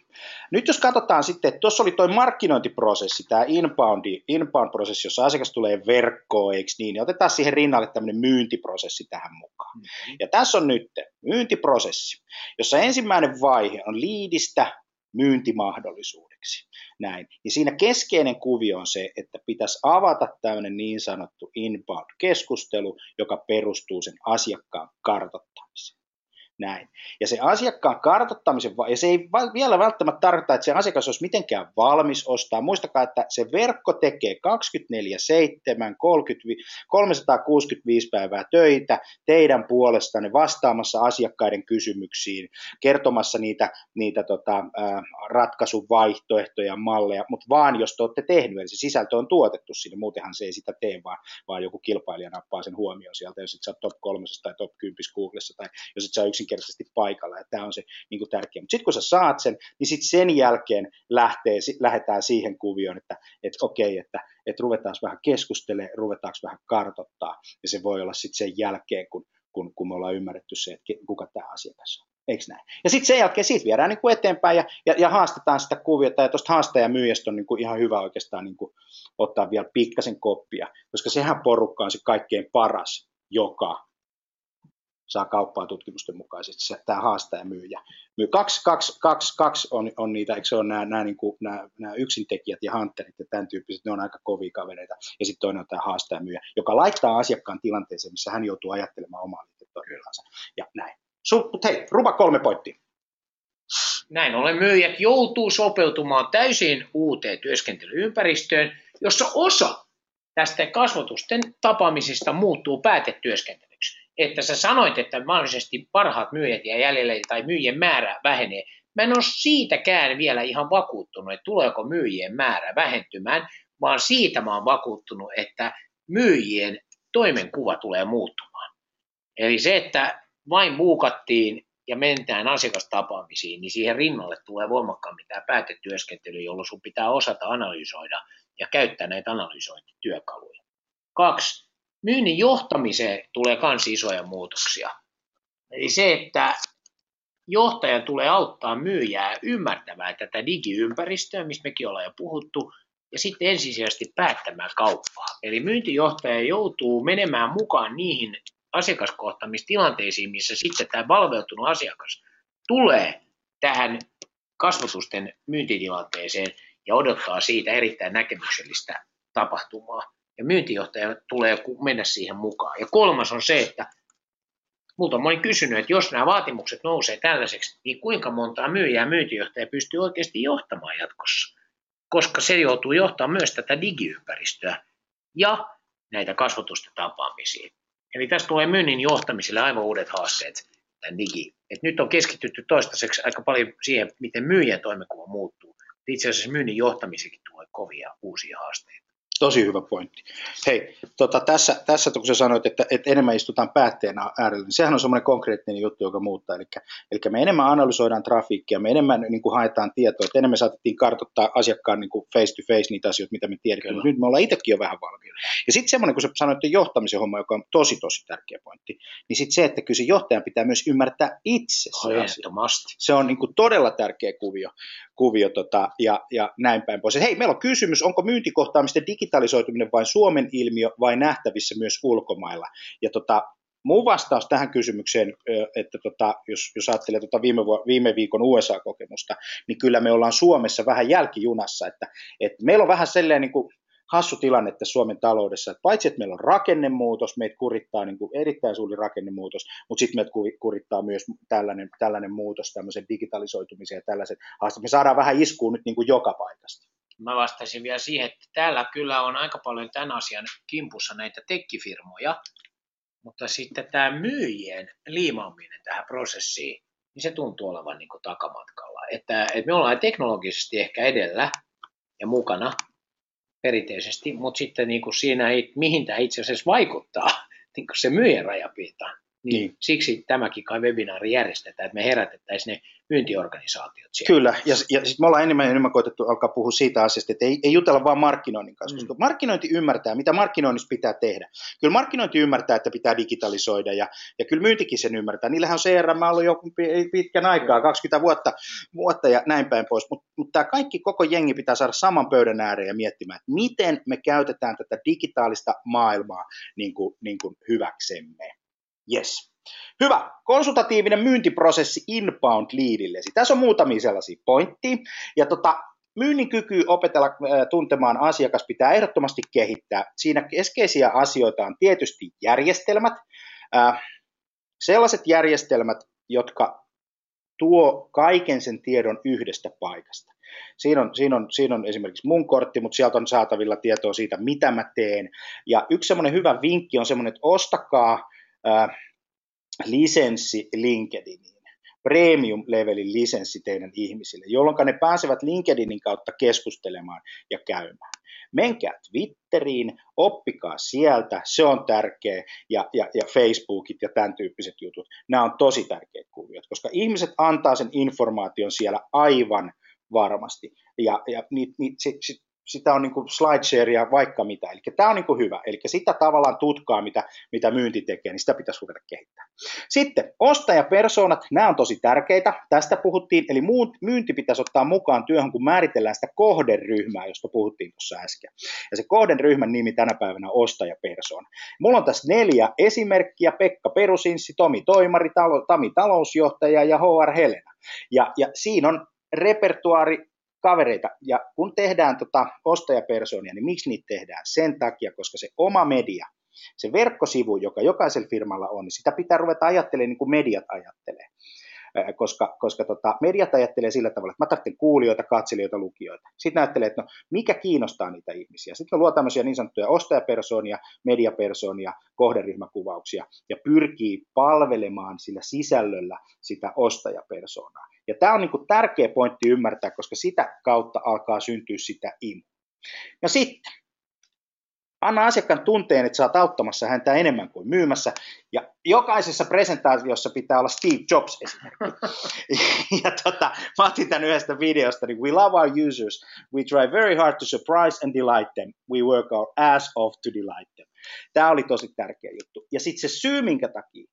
Nyt jos katsotaan sitten, että tuossa oli tuo markkinointiprosessi, tämä inbound, inbound-prosessi, jossa asiakas tulee verkkoon, eikö niin, niin otetaan siihen rinnalle tämmöinen myyntiprosessi tähän mukaan. Mm-hmm. Ja tässä on nyt myyntiprosessi, jossa ensimmäinen vaihe on liidistä myyntimahdollisuudeksi. Näin. Ja siinä keskeinen kuvio on se, että pitäisi avata tämmöinen niin sanottu inbound-keskustelu, joka perustuu sen asiakkaan kartoittamiseen. Näin. Ja se asiakkaan kartoittamisen, ja se ei vielä välttämättä tarkoita, että se asiakas olisi mitenkään valmis ostaa. Muistakaa, että se verkko tekee 24-7, 365 päivää töitä teidän puolestanne vastaamassa asiakkaiden kysymyksiin, kertomassa niitä, niitä tota, ratkaisuvaihtoehtoja, malleja, mutta vaan jos te olette tehnyt, eli se sisältö on tuotettu sinne, muutenhan se ei sitä tee, vaan, vaan joku kilpailija nappaa sen huomioon sieltä, jos et sä top 3 tai top 10 Googlessa, tai jos et sä yksin yksinkertaisesti paikalla, ja tämä on se niin kuin tärkeä. Mutta sitten kun sä saat sen, niin sitten sen jälkeen lähtee, lähdetään siihen kuvioon, että, että okei, että, että ruvetaan vähän keskustelemaan, ruvetaanko vähän kartottaa, ja se voi olla sitten sen jälkeen, kun, kun, kun me ollaan ymmärretty se, että kuka tämä asiakas on. Eikö näin? Ja sitten sen jälkeen siitä viedään niin kuin eteenpäin ja, ja, ja, haastetaan sitä kuviota. Ja tuosta haastajamyyjästä on niin kuin ihan hyvä oikeastaan niin kuin ottaa vielä pikkasen koppia, koska sehän porukka on se kaikkein paras, joka saa kauppaa tutkimusten mukaisesti, se, tämä haastaja myyjä. Myy. Kaksi, kaksi, kaksi, kaksi on, on niitä, eikö se ole nämä, nämä, niin kuin, nämä, nämä yksintekijät ja hunterit ja tämän tyyppiset, ne on aika kovia kavereita. Ja sitten toinen on tämä haastaja myyjä, joka laittaa asiakkaan tilanteeseen, missä hän joutuu ajattelemaan omaa liiketoimintaansa. Ja näin. Mutta hei, rupa kolme pointtia. Näin ollen myyjät joutuu sopeutumaan täysin uuteen työskentelyympäristöön, jossa osa tästä kasvotusten tapaamisista muuttuu päätetyöskentelyksi että sä sanoit, että mahdollisesti parhaat myyjät ja jäljellä tai myyjien määrä vähenee. Mä en ole siitäkään vielä ihan vakuuttunut, että tuleeko myyjien määrä vähentymään, vaan siitä mä oon vakuuttunut, että myyjien toimenkuva tulee muuttumaan. Eli se, että vain buukattiin ja mentään asiakastapaamisiin, niin siihen rinnalle tulee voimakkaammin tämä päätetyöskentely, jolloin sun pitää osata analysoida ja käyttää näitä analysointityökaluja. Kaksi, myynnin johtamiseen tulee myös isoja muutoksia. Eli se, että johtaja tulee auttaa myyjää ymmärtämään tätä digiympäristöä, mistä mekin ollaan jo puhuttu, ja sitten ensisijaisesti päättämään kauppaa. Eli myyntijohtaja joutuu menemään mukaan niihin asiakaskohtamistilanteisiin, missä sitten tämä valveutunut asiakas tulee tähän kasvatusten myyntitilanteeseen ja odottaa siitä erittäin näkemyksellistä tapahtumaa ja myyntijohtaja tulee mennä siihen mukaan. Ja kolmas on se, että multa on moni kysynyt, että jos nämä vaatimukset nousee tällaiseksi, niin kuinka montaa myyjää myyntijohtaja pystyy oikeasti johtamaan jatkossa? Koska se joutuu johtamaan myös tätä digiympäristöä ja näitä kasvatusten tapaamisiin. Eli tästä tulee myynnin johtamiselle aivan uudet haasteet, tämän digi. Et nyt on keskitytty toistaiseksi aika paljon siihen, miten myyjän toimenkuva muuttuu. Itse asiassa myynnin johtamisekin tulee kovia uusia haasteita. Tosi hyvä pointti. Hei, tota, tässä, tässä kun sä sanoit, että, että enemmän istutaan päätteen äärellä, niin sehän on semmoinen konkreettinen juttu, joka muuttaa. Eli, eli me enemmän analysoidaan trafiikkia, me enemmän niin kuin haetaan tietoa, että enemmän saatettiin kartoittaa asiakkaan niin kuin face to face niitä asioita, mitä me tiedetään, mutta nyt me ollaan itsekin jo vähän valmiina. Ja sitten semmoinen, kun sä sanoit, että johtamisen homma, joka on tosi, tosi tärkeä pointti, niin sitten se, että kyllä se johtajan pitää myös ymmärtää itse se Se on niin kuin todella tärkeä kuvio, kuvio tota, ja, ja näin päin pois. hei, meillä on kysymys, onko myyntikohtaamisten digitalisoituminen vain Suomen ilmiö vai nähtävissä myös ulkomailla? Ja tota, mun vastaus tähän kysymykseen, että tota, jos, jos ajattelee tota viime, viime viikon USA-kokemusta, niin kyllä me ollaan Suomessa vähän jälkijunassa, että, että meillä on vähän sellainen niin kuin, hassu tilanne tässä Suomen taloudessa, että paitsi että meillä on rakennemuutos, meitä kurittaa niin kuin erittäin suuri rakennemuutos, mutta sitten meitä kurittaa myös tällainen, tällainen muutos, tämmöisen digitalisoitumisen ja tällaiset haasteet. Me saadaan vähän iskuun nyt niin kuin joka paikasta. Mä vastaisin vielä siihen, että täällä kyllä on aika paljon tämän asian kimpussa näitä tekkifirmoja, mutta sitten tämä myyjien liimaaminen tähän prosessiin, niin se tuntuu olevan niin kuin takamatkalla. Että, että me ollaan teknologisesti ehkä edellä ja mukana, perinteisesti, mutta sitten niin kuin siinä, mihin tämä itse asiassa vaikuttaa, niin kuin se myyjän rajapintaan, Niin, niin. Siksi tämäkin kai webinaari järjestetään, että me herätettäisiin ne myyntiorganisaatiot siellä. Kyllä, ja, ja sitten me ollaan enemmän ja enemmän koetettu alkaa puhua siitä asiasta, että ei, ei jutella vaan markkinoinnin kanssa, mm. koska markkinointi ymmärtää, mitä markkinoinnissa pitää tehdä. Kyllä markkinointi ymmärtää, että pitää digitalisoida, ja, ja kyllä myyntikin sen ymmärtää. Niillähän on CRM ollut jo pitkän aikaa, 20 vuotta, vuotta ja näin päin pois, mutta mut tämä kaikki koko jengi pitää saada saman pöydän ääreen ja miettimään, että miten me käytetään tätä digitaalista maailmaa niin kuin, niin kuin hyväksemme. Yes. Hyvä. Konsultatiivinen myyntiprosessi inbound leadillesi. Tässä on muutamia sellaisia pointteja. Ja tota, myynnin kyky opetella äh, tuntemaan asiakas pitää ehdottomasti kehittää. Siinä keskeisiä asioita on tietysti järjestelmät. Äh, sellaiset järjestelmät, jotka tuo kaiken sen tiedon yhdestä paikasta. Siinä on, siinä, on, siinä on esimerkiksi mun kortti, mutta sieltä on saatavilla tietoa siitä, mitä mä teen. Ja yksi semmoinen hyvä vinkki on semmoinen, että ostakaa äh, lisenssi LinkedIniin, premium-levelin lisenssi teidän ihmisille, jolloin ne pääsevät LinkedInin kautta keskustelemaan ja käymään. Menkää Twitteriin, oppikaa sieltä, se on tärkeä, ja, ja, ja Facebookit ja tämän tyyppiset jutut, nämä on tosi tärkeät kuviot, koska ihmiset antaa sen informaation siellä aivan varmasti, ja, ja ni, ni, sitä on niin kuin slidesharea vaikka mitä. Eli tämä on niin kuin hyvä. Eli sitä tavallaan tutkaa, mitä, mitä myynti tekee, niin sitä pitäisi ruveta kehittämään. Sitten ostajapersonat, nämä on tosi tärkeitä. Tästä puhuttiin, eli myynti pitäisi ottaa mukaan työhön, kun määritellään sitä kohderyhmää, josta puhuttiin tuossa äsken. Ja se kohderyhmän nimi tänä päivänä on ostajapersona. Mulla on tässä neljä esimerkkiä, Pekka Perusinssi, Tomi Toimari, Tami talousjohtaja ja HR Helena. Ja, ja siinä on repertuaari kavereita. Ja kun tehdään tota ostajapersonia, niin miksi niitä tehdään? Sen takia, koska se oma media, se verkkosivu, joka jokaisella firmalla on, niin sitä pitää ruveta ajattelemaan niin kuin mediat ajattelee koska, koska tota, mediat ajattelee sillä tavalla, että mä tarvitsen kuulijoita, katselijoita, lukijoita. Sitten ajattelee, että no, mikä kiinnostaa niitä ihmisiä. Sitten luo tämmöisiä niin sanottuja ostajapersonia, mediapersonia, kohderyhmäkuvauksia ja pyrkii palvelemaan sillä sisällöllä sitä ostajapersonaa. Ja tämä on niin kuin tärkeä pointti ymmärtää, koska sitä kautta alkaa syntyä sitä imu. Ja sitten Anna asiakkaan tunteen, että sä oot auttamassa häntä enemmän kuin myymässä. Ja jokaisessa presentaatiossa pitää olla Steve Jobs esimerkki. ja tota, mä otin tämän yhdestä videosta, niin we love our users, we try very hard to surprise and delight them, we work our ass off to delight them. Tämä oli tosi tärkeä juttu. Ja sitten se syy, minkä takia,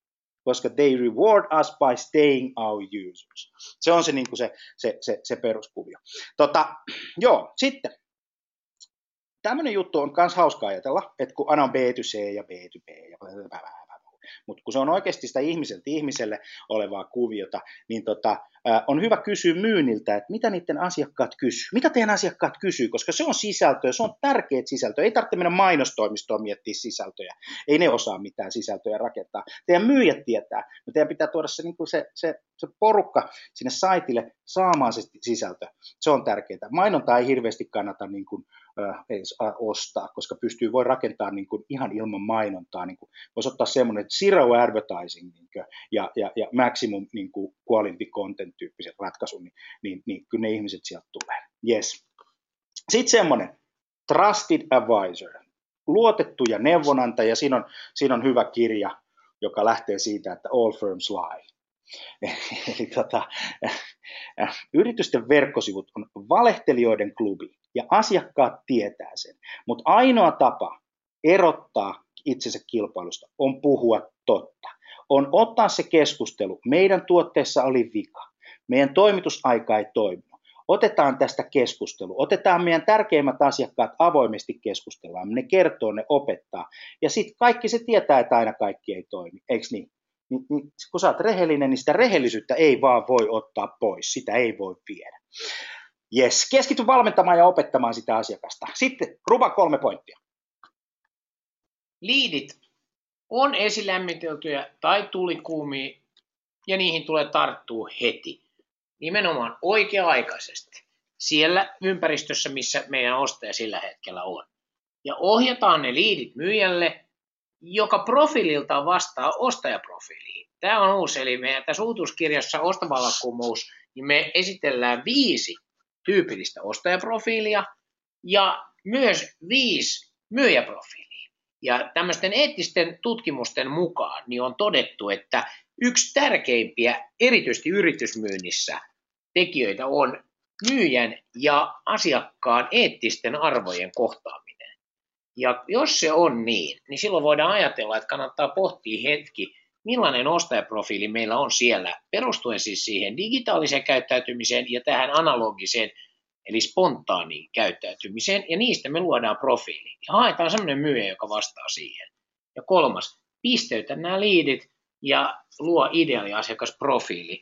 koska they reward us by staying our users. Se on se, niin kuin se, se, se, se peruskuvio. Tota, joo, sitten tämmöinen juttu on myös hauska ajatella, että kun aina on B to C ja B to B ja mutta kun se on oikeasti sitä ihmiseltä ihmiselle olevaa kuviota, niin tota, on hyvä kysyä myynniltä, että mitä niiden asiakkaat kysyy, mitä teidän asiakkaat kysyy, koska se on sisältöä, se on tärkeät sisältöä. Ei tarvitse mennä mainostoimistoon miettiä sisältöjä, ei ne osaa mitään sisältöjä rakentaa. Teidän myyjät tietää, mutta teidän pitää tuoda se, niin se, se, se porukka sinne saitille saamaan se sisältö. Se on tärkeää. Mainontaa ei hirveästi kannata niin kuin, äh, edes ostaa, koska pystyy, voi rakentaa niin kuin, ihan ilman mainontaa. Niin kuin, voisi ottaa semmoinen zero advertising niin kuin, ja, ja, ja maximum niin kuin, quality content tyyppisen ratkaisun, niin, niin, niin kyllä ne ihmiset sieltä tulee. Yes. Sitten semmoinen trusted advisor, luotettu ja neuvonantaja. Siinä on, siinä on hyvä kirja, joka lähtee siitä, että all firms lie. Eli tota, yritysten verkkosivut on valehtelijoiden klubi ja asiakkaat tietää sen, mutta ainoa tapa erottaa itsensä kilpailusta on puhua totta. On ottaa se keskustelu, meidän tuotteessa oli vika, meidän toimitusaika ei toimi. Otetaan tästä keskustelu, otetaan meidän tärkeimmät asiakkaat avoimesti keskustellaan, ne kertoo, ne opettaa. Ja sitten kaikki se tietää, että aina kaikki ei toimi, eikö niin? niin, kun sä oot rehellinen, niin sitä rehellisyyttä ei vaan voi ottaa pois, sitä ei voi viedä. Yes, keskity valmentamaan ja opettamaan sitä asiakasta. Sitten ruba kolme pointtia. Liidit on esilämmiteltyjä tai tulikuumia ja niihin tulee tarttua heti. Nimenomaan oikea-aikaisesti. Siellä ympäristössä, missä meidän ostaja sillä hetkellä on. Ja ohjataan ne liidit myyjälle joka profiililta vastaa ostajaprofiiliin. Tämä on uusi, eli meidän tässä uutuuskirjassa Ostavallankumous, niin me esitellään viisi tyypillistä ostajaprofiilia ja myös viisi myyjäprofiilia. Ja tämmöisten eettisten tutkimusten mukaan niin on todettu, että yksi tärkeimpiä, erityisesti yritysmyynnissä, tekijöitä on myyjän ja asiakkaan eettisten arvojen kohtaaminen. Ja jos se on niin, niin silloin voidaan ajatella, että kannattaa pohtia hetki, millainen ostajaprofiili meillä on siellä, perustuen siis siihen digitaaliseen käyttäytymiseen ja tähän analogiseen, eli spontaaniin käyttäytymiseen, ja niistä me luodaan profiili. Ja haetaan sellainen myyjä, joka vastaa siihen. Ja kolmas, pisteytä nämä liidit ja luo ideaali asiakasprofiili,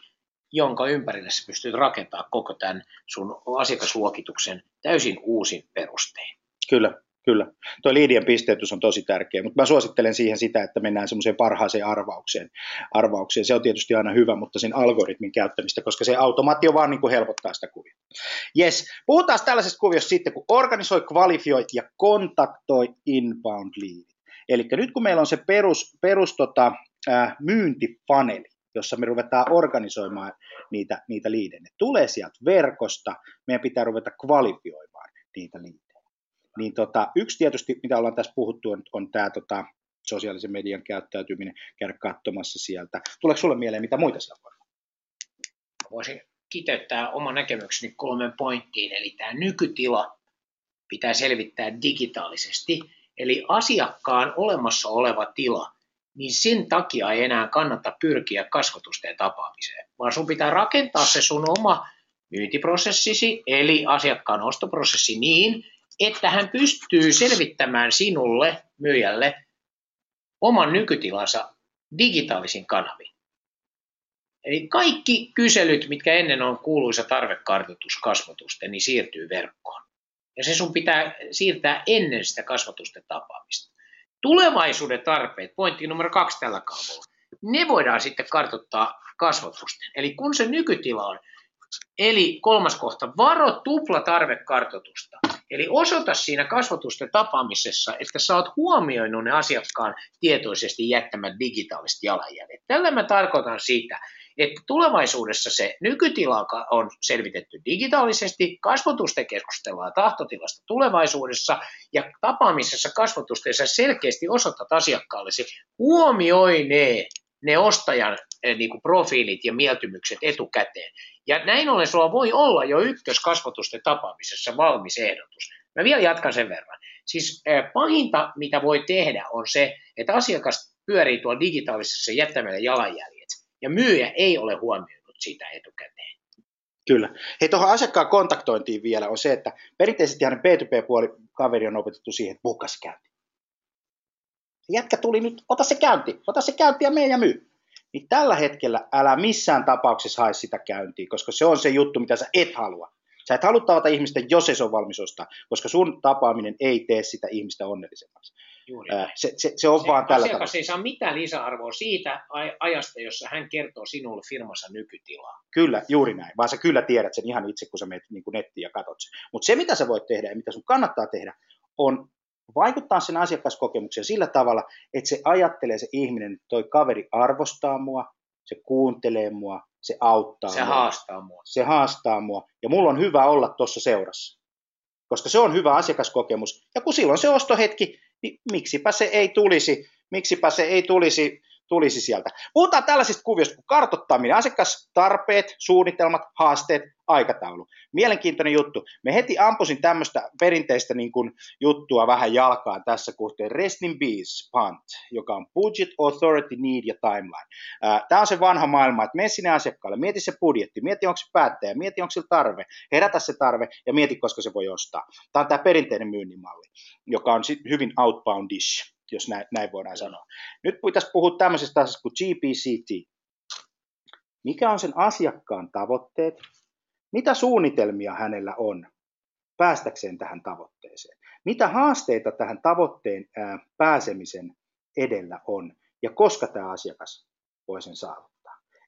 jonka ympärille sä pystyt rakentamaan koko tämän sun asiakasluokituksen täysin uusin perustein. Kyllä, kyllä. Tuo liidien pisteytys on tosi tärkeä, mutta mä suosittelen siihen sitä, että mennään semmoiseen parhaaseen arvaukseen. arvaukseen. Se on tietysti aina hyvä, mutta sen algoritmin käyttämistä, koska se automaatio vaan niin kuin helpottaa sitä kuvia. Yes, puhutaan tällaisesta kuviosta sitten, kun organisoi, kvalifioi ja kontaktoi inbound lead. Eli nyt kun meillä on se perus, perus tota, myyntipaneeli, jossa me ruvetaan organisoimaan niitä, niitä liidejä. Ne tulee sieltä verkosta, meidän pitää ruveta kvalifioimaan niitä liidejä. Niin tota, yksi tietysti, mitä ollaan tässä puhuttu, on, on tämä tota, sosiaalisen median käyttäytyminen, käydä katsomassa sieltä. Tuleeko sulle mieleen mitä muita siellä voi Voisin kiteyttää oman näkemykseni kolmen pointtiin, eli tämä nykytila pitää selvittää digitaalisesti, eli asiakkaan olemassa oleva tila – niin sen takia ei enää kannata pyrkiä kasvatusten tapaamiseen, vaan sun pitää rakentaa se sun oma myyntiprosessisi, eli asiakkaan ostoprosessi niin, että hän pystyy selvittämään sinulle, myyjälle, oman nykytilansa digitaalisin kanavin. Eli kaikki kyselyt, mitkä ennen on kuuluisa tarvekartoitus kasvatusten, niin siirtyy verkkoon. Ja se sun pitää siirtää ennen sitä kasvatusten tapaamista. Tulevaisuuden tarpeet, pointti numero kaksi tällä kaavalla, ne voidaan sitten kartoittaa kasvatusten. Eli kun se nykytila on, eli kolmas kohta, varo tupla tarvekartoitusta. Eli osoita siinä kasvatusten tapaamisessa, että sä oot huomioinut ne asiakkaan tietoisesti jättämät digitaaliset jalanjäljet. Tällä mä tarkoitan sitä, että tulevaisuudessa se nykytila on selvitetty digitaalisesti, kasvotusten keskustellaan tahtotilasta tulevaisuudessa ja tapaamisessa kasvotusteessa selkeästi osoitat asiakkaallesi, huomioi ne, ne ostajan eh, niin kuin profiilit ja mieltymykset etukäteen. Ja näin ollen sulla voi olla jo ykköskasvotusten tapaamisessa valmis ehdotus. Mä vielä jatkan sen verran. Siis eh, pahinta, mitä voi tehdä, on se, että asiakas pyörii tuolla digitaalisessa jättämällä jalanjäljet ja myyjä ei ole huomioinut sitä etukäteen. Kyllä. Hei, tuohon asiakkaan kontaktointiin vielä on se, että perinteisesti hänen B2B-puoli kaveri on opetettu siihen, että bukas käynti. Jätkä tuli nyt, ota se käynti, ota se käynti ja mene ja myy. Niin tällä hetkellä älä missään tapauksessa hae sitä käyntiä, koska se on se juttu, mitä sä et halua. Sä et halua tavata ihmistä, jos se on valmis ostaa, koska sun tapaaminen ei tee sitä ihmistä onnellisemmaksi. Juuri se, se, se on se vaan tällä Asiakas tavalla. ei saa mitään lisäarvoa siitä ajasta, jossa hän kertoo sinulle firmassa nykytilaa. Kyllä, juuri näin, vaan sä kyllä tiedät sen ihan itse, kun sä menet niin nettiin ja katsot sen. Mutta se, mitä sä voit tehdä ja mitä sun kannattaa tehdä, on vaikuttaa sen asiakaskokemukseen sillä tavalla, että se ajattelee se ihminen, että toi kaveri arvostaa mua, se kuuntelee mua, se auttaa Se mua. haastaa mua. Se haastaa mua. Ja mulla on hyvä olla tuossa seurassa. Koska se on hyvä asiakaskokemus. Ja kun silloin se ostohetki, niin miksipä se ei tulisi, miksipä se ei tulisi tulisi sieltä. Puhutaan tällaisista kuvioista kuin kartottaminen, asiakastarpeet, suunnitelmat, haasteet, aikataulu. Mielenkiintoinen juttu. Me heti ampusin tämmöistä perinteistä niin kuin, juttua vähän jalkaan tässä kohteen. Rest in peace, punt, joka on budget, authority, need ja timeline. Tämä on se vanha maailma, että mene sinne asiakkaalle, mieti se budjetti, mieti onko se päättäjä, mieti onko sillä tarve, herätä se tarve ja mieti koska se voi ostaa. Tämä on tämä perinteinen myynnin malli, joka on hyvin outboundish jos näin, näin voidaan sanoa. Nyt pitäisi puhua tämmöisestä asiasta kuin GPCT. Mikä on sen asiakkaan tavoitteet? Mitä suunnitelmia hänellä on päästäkseen tähän tavoitteeseen? Mitä haasteita tähän tavoitteen pääsemisen edellä on? Ja koska tämä asiakas voi sen saavuttaa?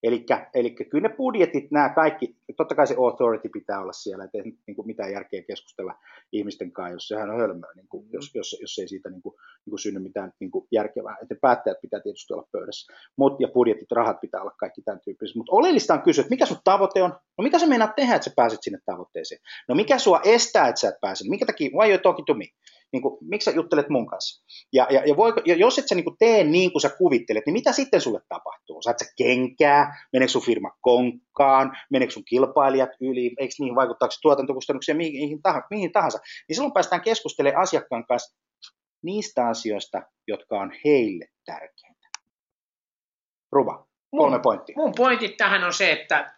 Eli kyllä ne budjetit, nämä kaikki, totta kai se authority pitää olla siellä, että ei niin kuin mitään järkeä keskustella ihmisten kanssa, jos sehän on hölmöä, niin kuin, jos, jos, jos ei siitä niin kuin, niin kuin synny mitään niin kuin järkevää. Että päättäjät pitää tietysti olla pöydässä, Mut, ja budjetit, rahat pitää olla kaikki tämän tyyppisiä. Mutta oleellista on kysyä, että mikä sun tavoite on? No mitä sä meinaat tehdä, että sä pääset sinne tavoitteeseen? No mikä sua estää, että sä et pääse? Mikä takia, why you talking to me? Niin kuin, miksi sä juttelet mun kanssa? Ja, ja, ja, voiko, ja jos et sä niin kuin tee niin kuin sä kuvittelet, niin mitä sitten sulle tapahtuu? Saat sä kenkää? Meneekö sun firma konkkaan? Meneekö sun kilpailijat yli? Eikö niihin vaikuttaako tuotantokustannuksia mihin, tahansa, mihin tahansa? Niin silloin päästään keskustelemaan asiakkaan kanssa niistä asioista, jotka on heille tärkeintä. Ruba, kolme mun, pointtia. Mun pointit tähän on se, että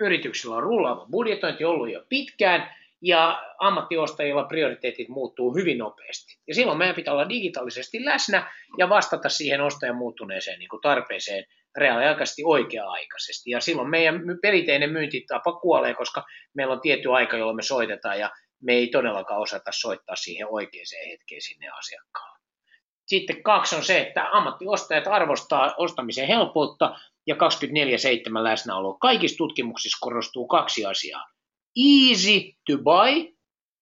yrityksillä on rullaava budjetointi ollut jo pitkään, ja ammattiostajilla prioriteetit muuttuu hyvin nopeasti. Ja silloin meidän pitää olla digitaalisesti läsnä ja vastata siihen ostajan muuttuneeseen niin kuin tarpeeseen reaaliaikaisesti oikea-aikaisesti. Ja silloin meidän perinteinen myyntitapa kuolee, koska meillä on tietty aika, jolloin me soitetaan ja me ei todellakaan osata soittaa siihen oikeaan hetkeen sinne asiakkaalle. Sitten kaksi on se, että ammattiostajat arvostaa ostamisen helppoutta ja 24-7 läsnäolo. Kaikissa tutkimuksissa korostuu kaksi asiaa easy to buy,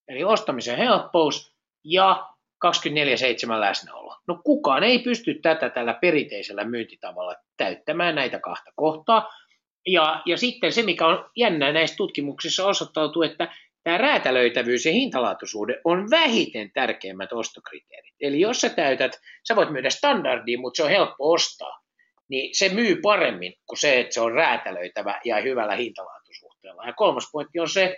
eli ostamisen helppous, ja 24-7 läsnäolo. No kukaan ei pysty tätä tällä perinteisellä myyntitavalla täyttämään näitä kahta kohtaa. Ja, ja sitten se, mikä on jännää näissä tutkimuksissa osoittautuu, että tämä räätälöitävyys ja hintalaatuisuuden on vähiten tärkeimmät ostokriteerit. Eli jos sä täytät, sä voit myydä standardiin, mutta se on helppo ostaa, niin se myy paremmin kuin se, että se on räätälöitävä ja hyvällä hintalaatuisuudella. Ja kolmas pointti on se,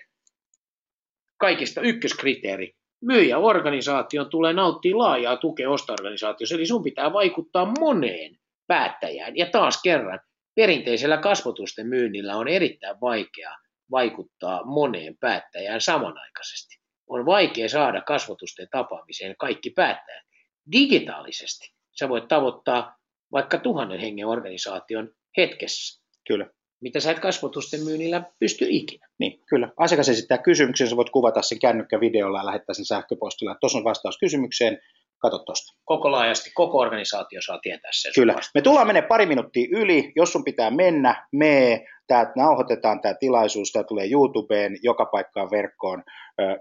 kaikista ykköskriteeri, myyjäorganisaation tulee nauttia laajaa tukea ostoorganisaatiossa, eli sun pitää vaikuttaa moneen päättäjään. Ja taas kerran, perinteisellä kasvotusten myynnillä on erittäin vaikea vaikuttaa moneen päättäjään samanaikaisesti. On vaikea saada kasvotusten tapaamiseen kaikki päättäjät. Digitaalisesti sä voit tavoittaa vaikka tuhannen hengen organisaation hetkessä. Kyllä. Mitä sä et kasvotusten myynnillä pysty ikinä. Niin, kyllä. Asiakas esittää kysymyksen, sä voit kuvata sen kännykkävideolla ja lähettää sen sähköpostilla. Tuossa on vastaus kysymykseen. Kato tuosta. Koko laajasti, koko organisaatio saa tietää sen. Kyllä. Me tullaan menee pari minuuttia yli. Jos sun pitää mennä, mee tämä nauhoitetaan tämä tilaisuus, tämä tulee YouTubeen, joka paikkaan verkkoon,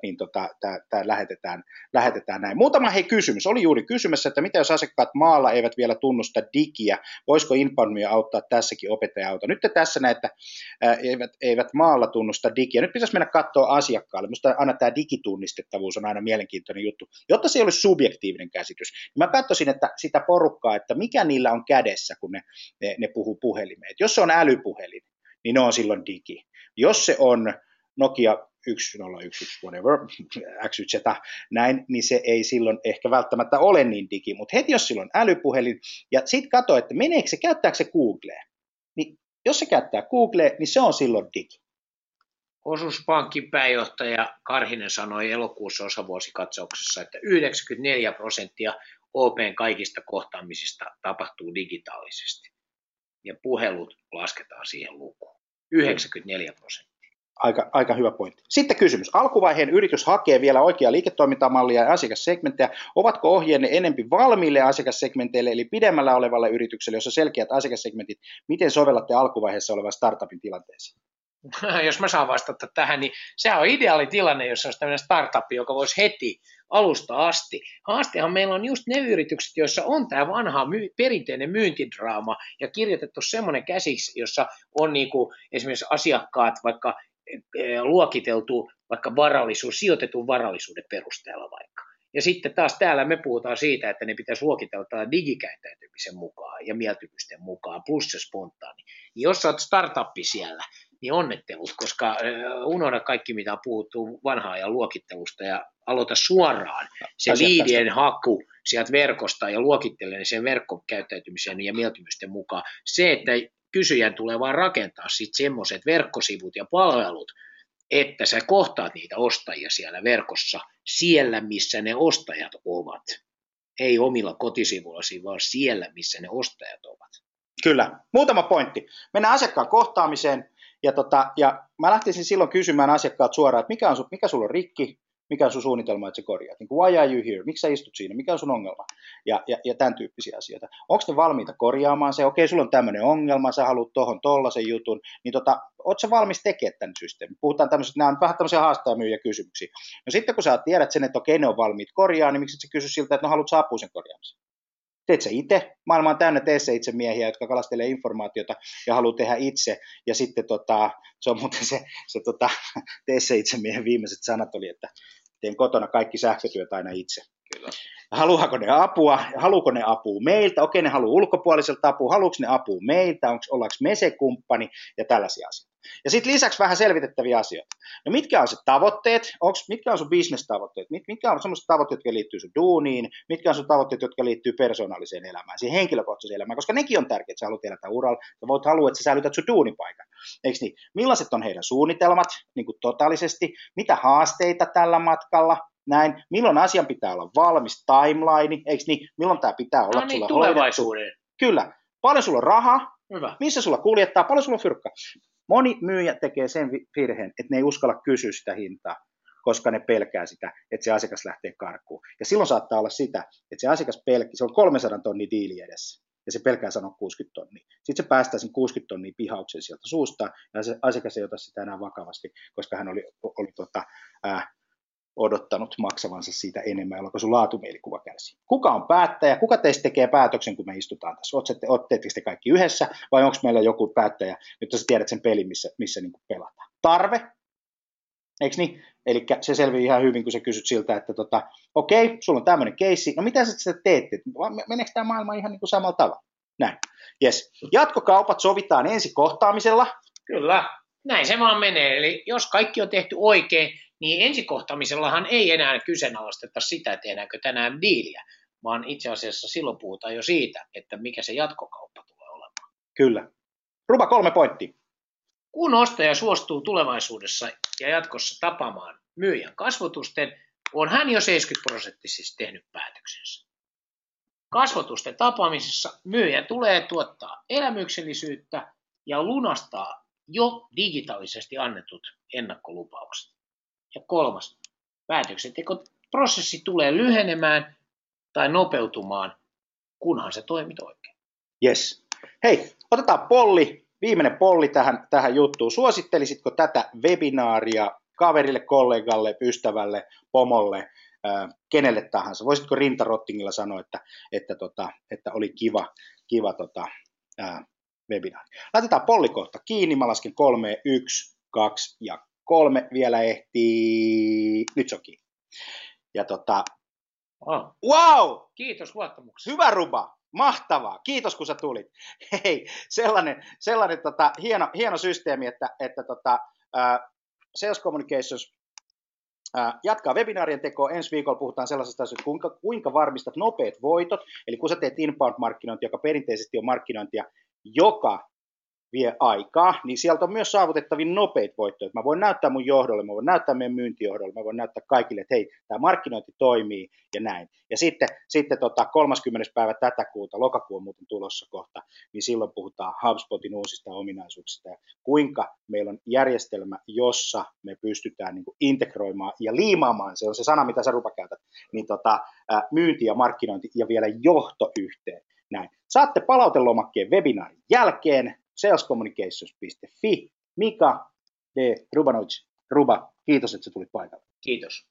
niin tota, tämä, lähetetään, lähetetään näin. Muutama hei kysymys. Oli juuri kysymässä, että mitä jos asiakkaat maalla eivät vielä tunnusta digiä, voisiko Inboundmia auttaa tässäkin opettaja-auto? Nyt tässä näette, eivät, eivät maalla tunnusta digiä. Nyt pitäisi mennä katsoa asiakkaalle. Minusta aina tämä digitunnistettavuus on aina mielenkiintoinen juttu. Jotta se ei olisi subjektiivinen käsitys, niin mä katsoisin, että sitä porukkaa, että mikä niillä on kädessä, kun ne, ne, ne puhuu puhelimeen. Jos se on älypuhelin, niin ne on silloin digi. Jos se on Nokia 1011 whatever, XYZ, näin, niin se ei silloin ehkä välttämättä ole niin digi, mutta heti jos silloin älypuhelin, ja sitten katso, että meneekö se, käyttääkö se Googlea, niin jos se käyttää Googlea, niin se on silloin digi. Osuuspankin pääjohtaja Karhinen sanoi elokuussa osavuosikatsauksessa, että 94 prosenttia OPn kaikista kohtaamisista tapahtuu digitaalisesti. Ja puhelut lasketaan siihen lukuun. 94 prosenttia. Aika, aika hyvä pointti. Sitten kysymys. Alkuvaiheen yritys hakee vielä oikeaa liiketoimintamallia ja asiakassegmenttejä. Ovatko ohjeenne enempi valmiille asiakassegmenteille, eli pidemmällä olevalle yritykselle, jossa selkeät asiakassegmentit, miten sovellatte alkuvaiheessa olevan startupin tilanteeseen? Jos mä saan vastata tähän, niin se on ideaali tilanne, jos olisi tämmöinen startup, joka voisi heti alusta asti. Haastehan meillä on just ne yritykset, joissa on tämä vanha my- perinteinen myyntidraama ja kirjoitettu semmoinen käsiksi, jossa on niinku esimerkiksi asiakkaat vaikka e, luokiteltu vaikka varallisuus, sijoitetun varallisuuden perusteella vaikka. Ja sitten taas täällä me puhutaan siitä, että ne pitäisi luokitella digikäyttäytymisen mukaan ja mieltymysten mukaan, plus se spontaani. Jos olet startuppi siellä, niin onnettelut, koska unohda kaikki, mitä on puhuttu vanhaa ajan luokittelusta ja aloita suoraan se liidien haku sieltä verkosta ja luokittele sen verkkokäyttäytymisen ja mieltymysten mukaan. Se, että kysyjän tulee vaan rakentaa sitten semmoiset verkkosivut ja palvelut, että sä kohtaat niitä ostajia siellä verkossa, siellä missä ne ostajat ovat. Ei omilla kotisivuillasi, vaan siellä, missä ne ostajat ovat. Kyllä. Muutama pointti. Mennään asiakkaan kohtaamiseen. Ja, tota, ja mä lähtisin silloin kysymään asiakkaat suoraan, että mikä, on, mikä sulla on rikki, mikä on sun suunnitelma, että sä korjaat. Niin kuin, why are you here? Miksi sä istut siinä? Mikä on sun ongelma? Ja, ja, ja tämän tyyppisiä asioita. Onko ne valmiita korjaamaan se? Okei, sulla on tämmöinen ongelma, sä haluat tuohon tollasen jutun. Niin tota, oot sä valmis tekemään tämän systeemin? Puhutaan tämmöisestä, nämä on vähän tämmöisiä haastajamyyjä kysymyksiä. No sitten kun sä tiedät sen, että okei, ne on valmiit korjaa, niin miksi et sä kysy siltä, että no haluat sä apua sen korjaamiseen? Teet se itse. Maailma on täynnä tee se itse miehiä, jotka kalastelee informaatiota ja haluaa tehdä itse. Ja sitten tota, se on muuten se, se tota, tee se itse miehen viimeiset sanat oli, että teen kotona kaikki sähkötyöt aina itse. Kyllä. Haluaako ne apua, haluuko ne apua meiltä, okei ne haluaa ulkopuoliselta apua, haluuko ne apua meiltä, onko, ollaanko me se kumppani ja tällaisia asioita. Ja sitten lisäksi vähän selvitettäviä asioita. No mitkä on se tavoitteet, onks, mitkä on sun business-tavoitteet, Mit, mitkä on sellaiset tavoitteet, jotka liittyy sun duuniin, mitkä on sun tavoitteet, jotka liittyy persoonalliseen elämään, siihen henkilökohtaiseen elämään, koska nekin on tärkeitä, sä haluat elätä uralla, sä voit halua, että sä säilytät sun duunipaikan. Eikö niin? Millaiset on heidän suunnitelmat niin kuin totaalisesti, mitä haasteita tällä matkalla, näin, milloin asian pitää olla valmis, timeline, eikö niin, milloin tämä pitää olla no niin, tulevaisuuden. Kyllä, paljon sulla on rahaa, Hyvä. missä sulla kuljettaa, paljon sulla on fyrkka. Moni myyjä tekee sen virheen, että ne ei uskalla kysyä sitä hintaa, koska ne pelkää sitä, että se asiakas lähtee karkuun. Ja silloin saattaa olla sitä, että se asiakas pelkää, se on 300 tonnia diili edessä, ja se pelkää sanoa 60 tonnia. Sitten se päästää sen 60 tonnia pihauksen sieltä suusta, ja se asiakas ei ota sitä enää vakavasti, koska hän oli, oli tota, ää, odottanut maksavansa siitä enemmän, jolloin sun laatumielikuva kärsii. Kuka on päättäjä? Kuka teistä tekee päätöksen, kun me istutaan tässä? Oletteko te kaikki yhdessä vai onko meillä joku päättäjä, jotta sä tiedät sen pelin, missä, missä niin pelataan? Tarve? Eikö niin? Eli se selvii ihan hyvin, kun sä kysyt siltä, että tota, okei, okay, sulla on tämmöinen keissi, no mitä sä sitä teette? Meneekö tämä maailma ihan niin kuin samalla tavalla? Näin. Yes. Jatkokaupat sovitaan ensi kohtaamisella. Kyllä, näin se vaan menee. Eli jos kaikki on tehty oikein, niin ensikohtamisellahan ei enää kyseenalaisteta sitä, tehdäänkö tänään diiliä, vaan itse asiassa silloin puhutaan jo siitä, että mikä se jatkokauppa tulee olemaan. Kyllä. Ruba kolme pointtia. Kun ostaja suostuu tulevaisuudessa ja jatkossa tapaamaan myyjän kasvotusten, on hän jo 70 prosenttisesti tehnyt päätöksensä. Kasvotusten tapaamisessa myyjä tulee tuottaa elämyksellisyyttä ja lunastaa jo digitaalisesti annetut ennakkolupaukset. Ja kolmas, päätöksentekoprosessi tulee lyhenemään tai nopeutumaan, kunhan se toimit oikein. Yes. Hei, otetaan polli, viimeinen polli tähän, tähän juttuun. Suosittelisitko tätä webinaaria kaverille, kollegalle, ystävälle, pomolle, äh, kenelle tahansa? Voisitko rintarottingilla sanoa, että, että, tota, että oli kiva, kiva tota, äh, webinaari? Laitetaan polli kohta kiinni. Mä lasken kolme, yksi, kaksi ja kolme vielä ehtii, nyt se on kiinni. Ja tota, oh. wow! Kiitos luottamuksesta. Hyvä Ruba, mahtavaa, kiitos kun sä tulit. Hei, sellainen, sellainen tota, hieno, hieno systeemi, että, että tota, uh, Sales Communications jatkaa webinaarien tekoa. Ensi viikolla puhutaan sellaisesta asioista, kuinka, kuinka varmistat nopeat voitot. Eli kun sä teet inbound-markkinointia, joka perinteisesti on markkinointia, joka vie aikaa, niin sieltä on myös saavutettavin nopeita voittoja. Mä voin näyttää mun johdolle, mä voin näyttää meidän myyntijohdolle, mä voin näyttää kaikille, että hei, tämä markkinointi toimii ja näin. Ja sitten, sitten tota 30. päivä tätä kuuta, lokakuu on muuten tulossa kohta, niin silloin puhutaan HubSpotin uusista ominaisuuksista ja kuinka meillä on järjestelmä, jossa me pystytään niin kuin integroimaan ja liimaamaan, se on se sana, mitä sä rupa käytät, niin tota, myynti ja markkinointi ja vielä johto yhteen. Näin. Saatte palautelomakkeen webinaarin jälkeen, salescommunications.fi. Mika D. Rubanovic, Ruba, kiitos, että sä tulit paikalle. Kiitos.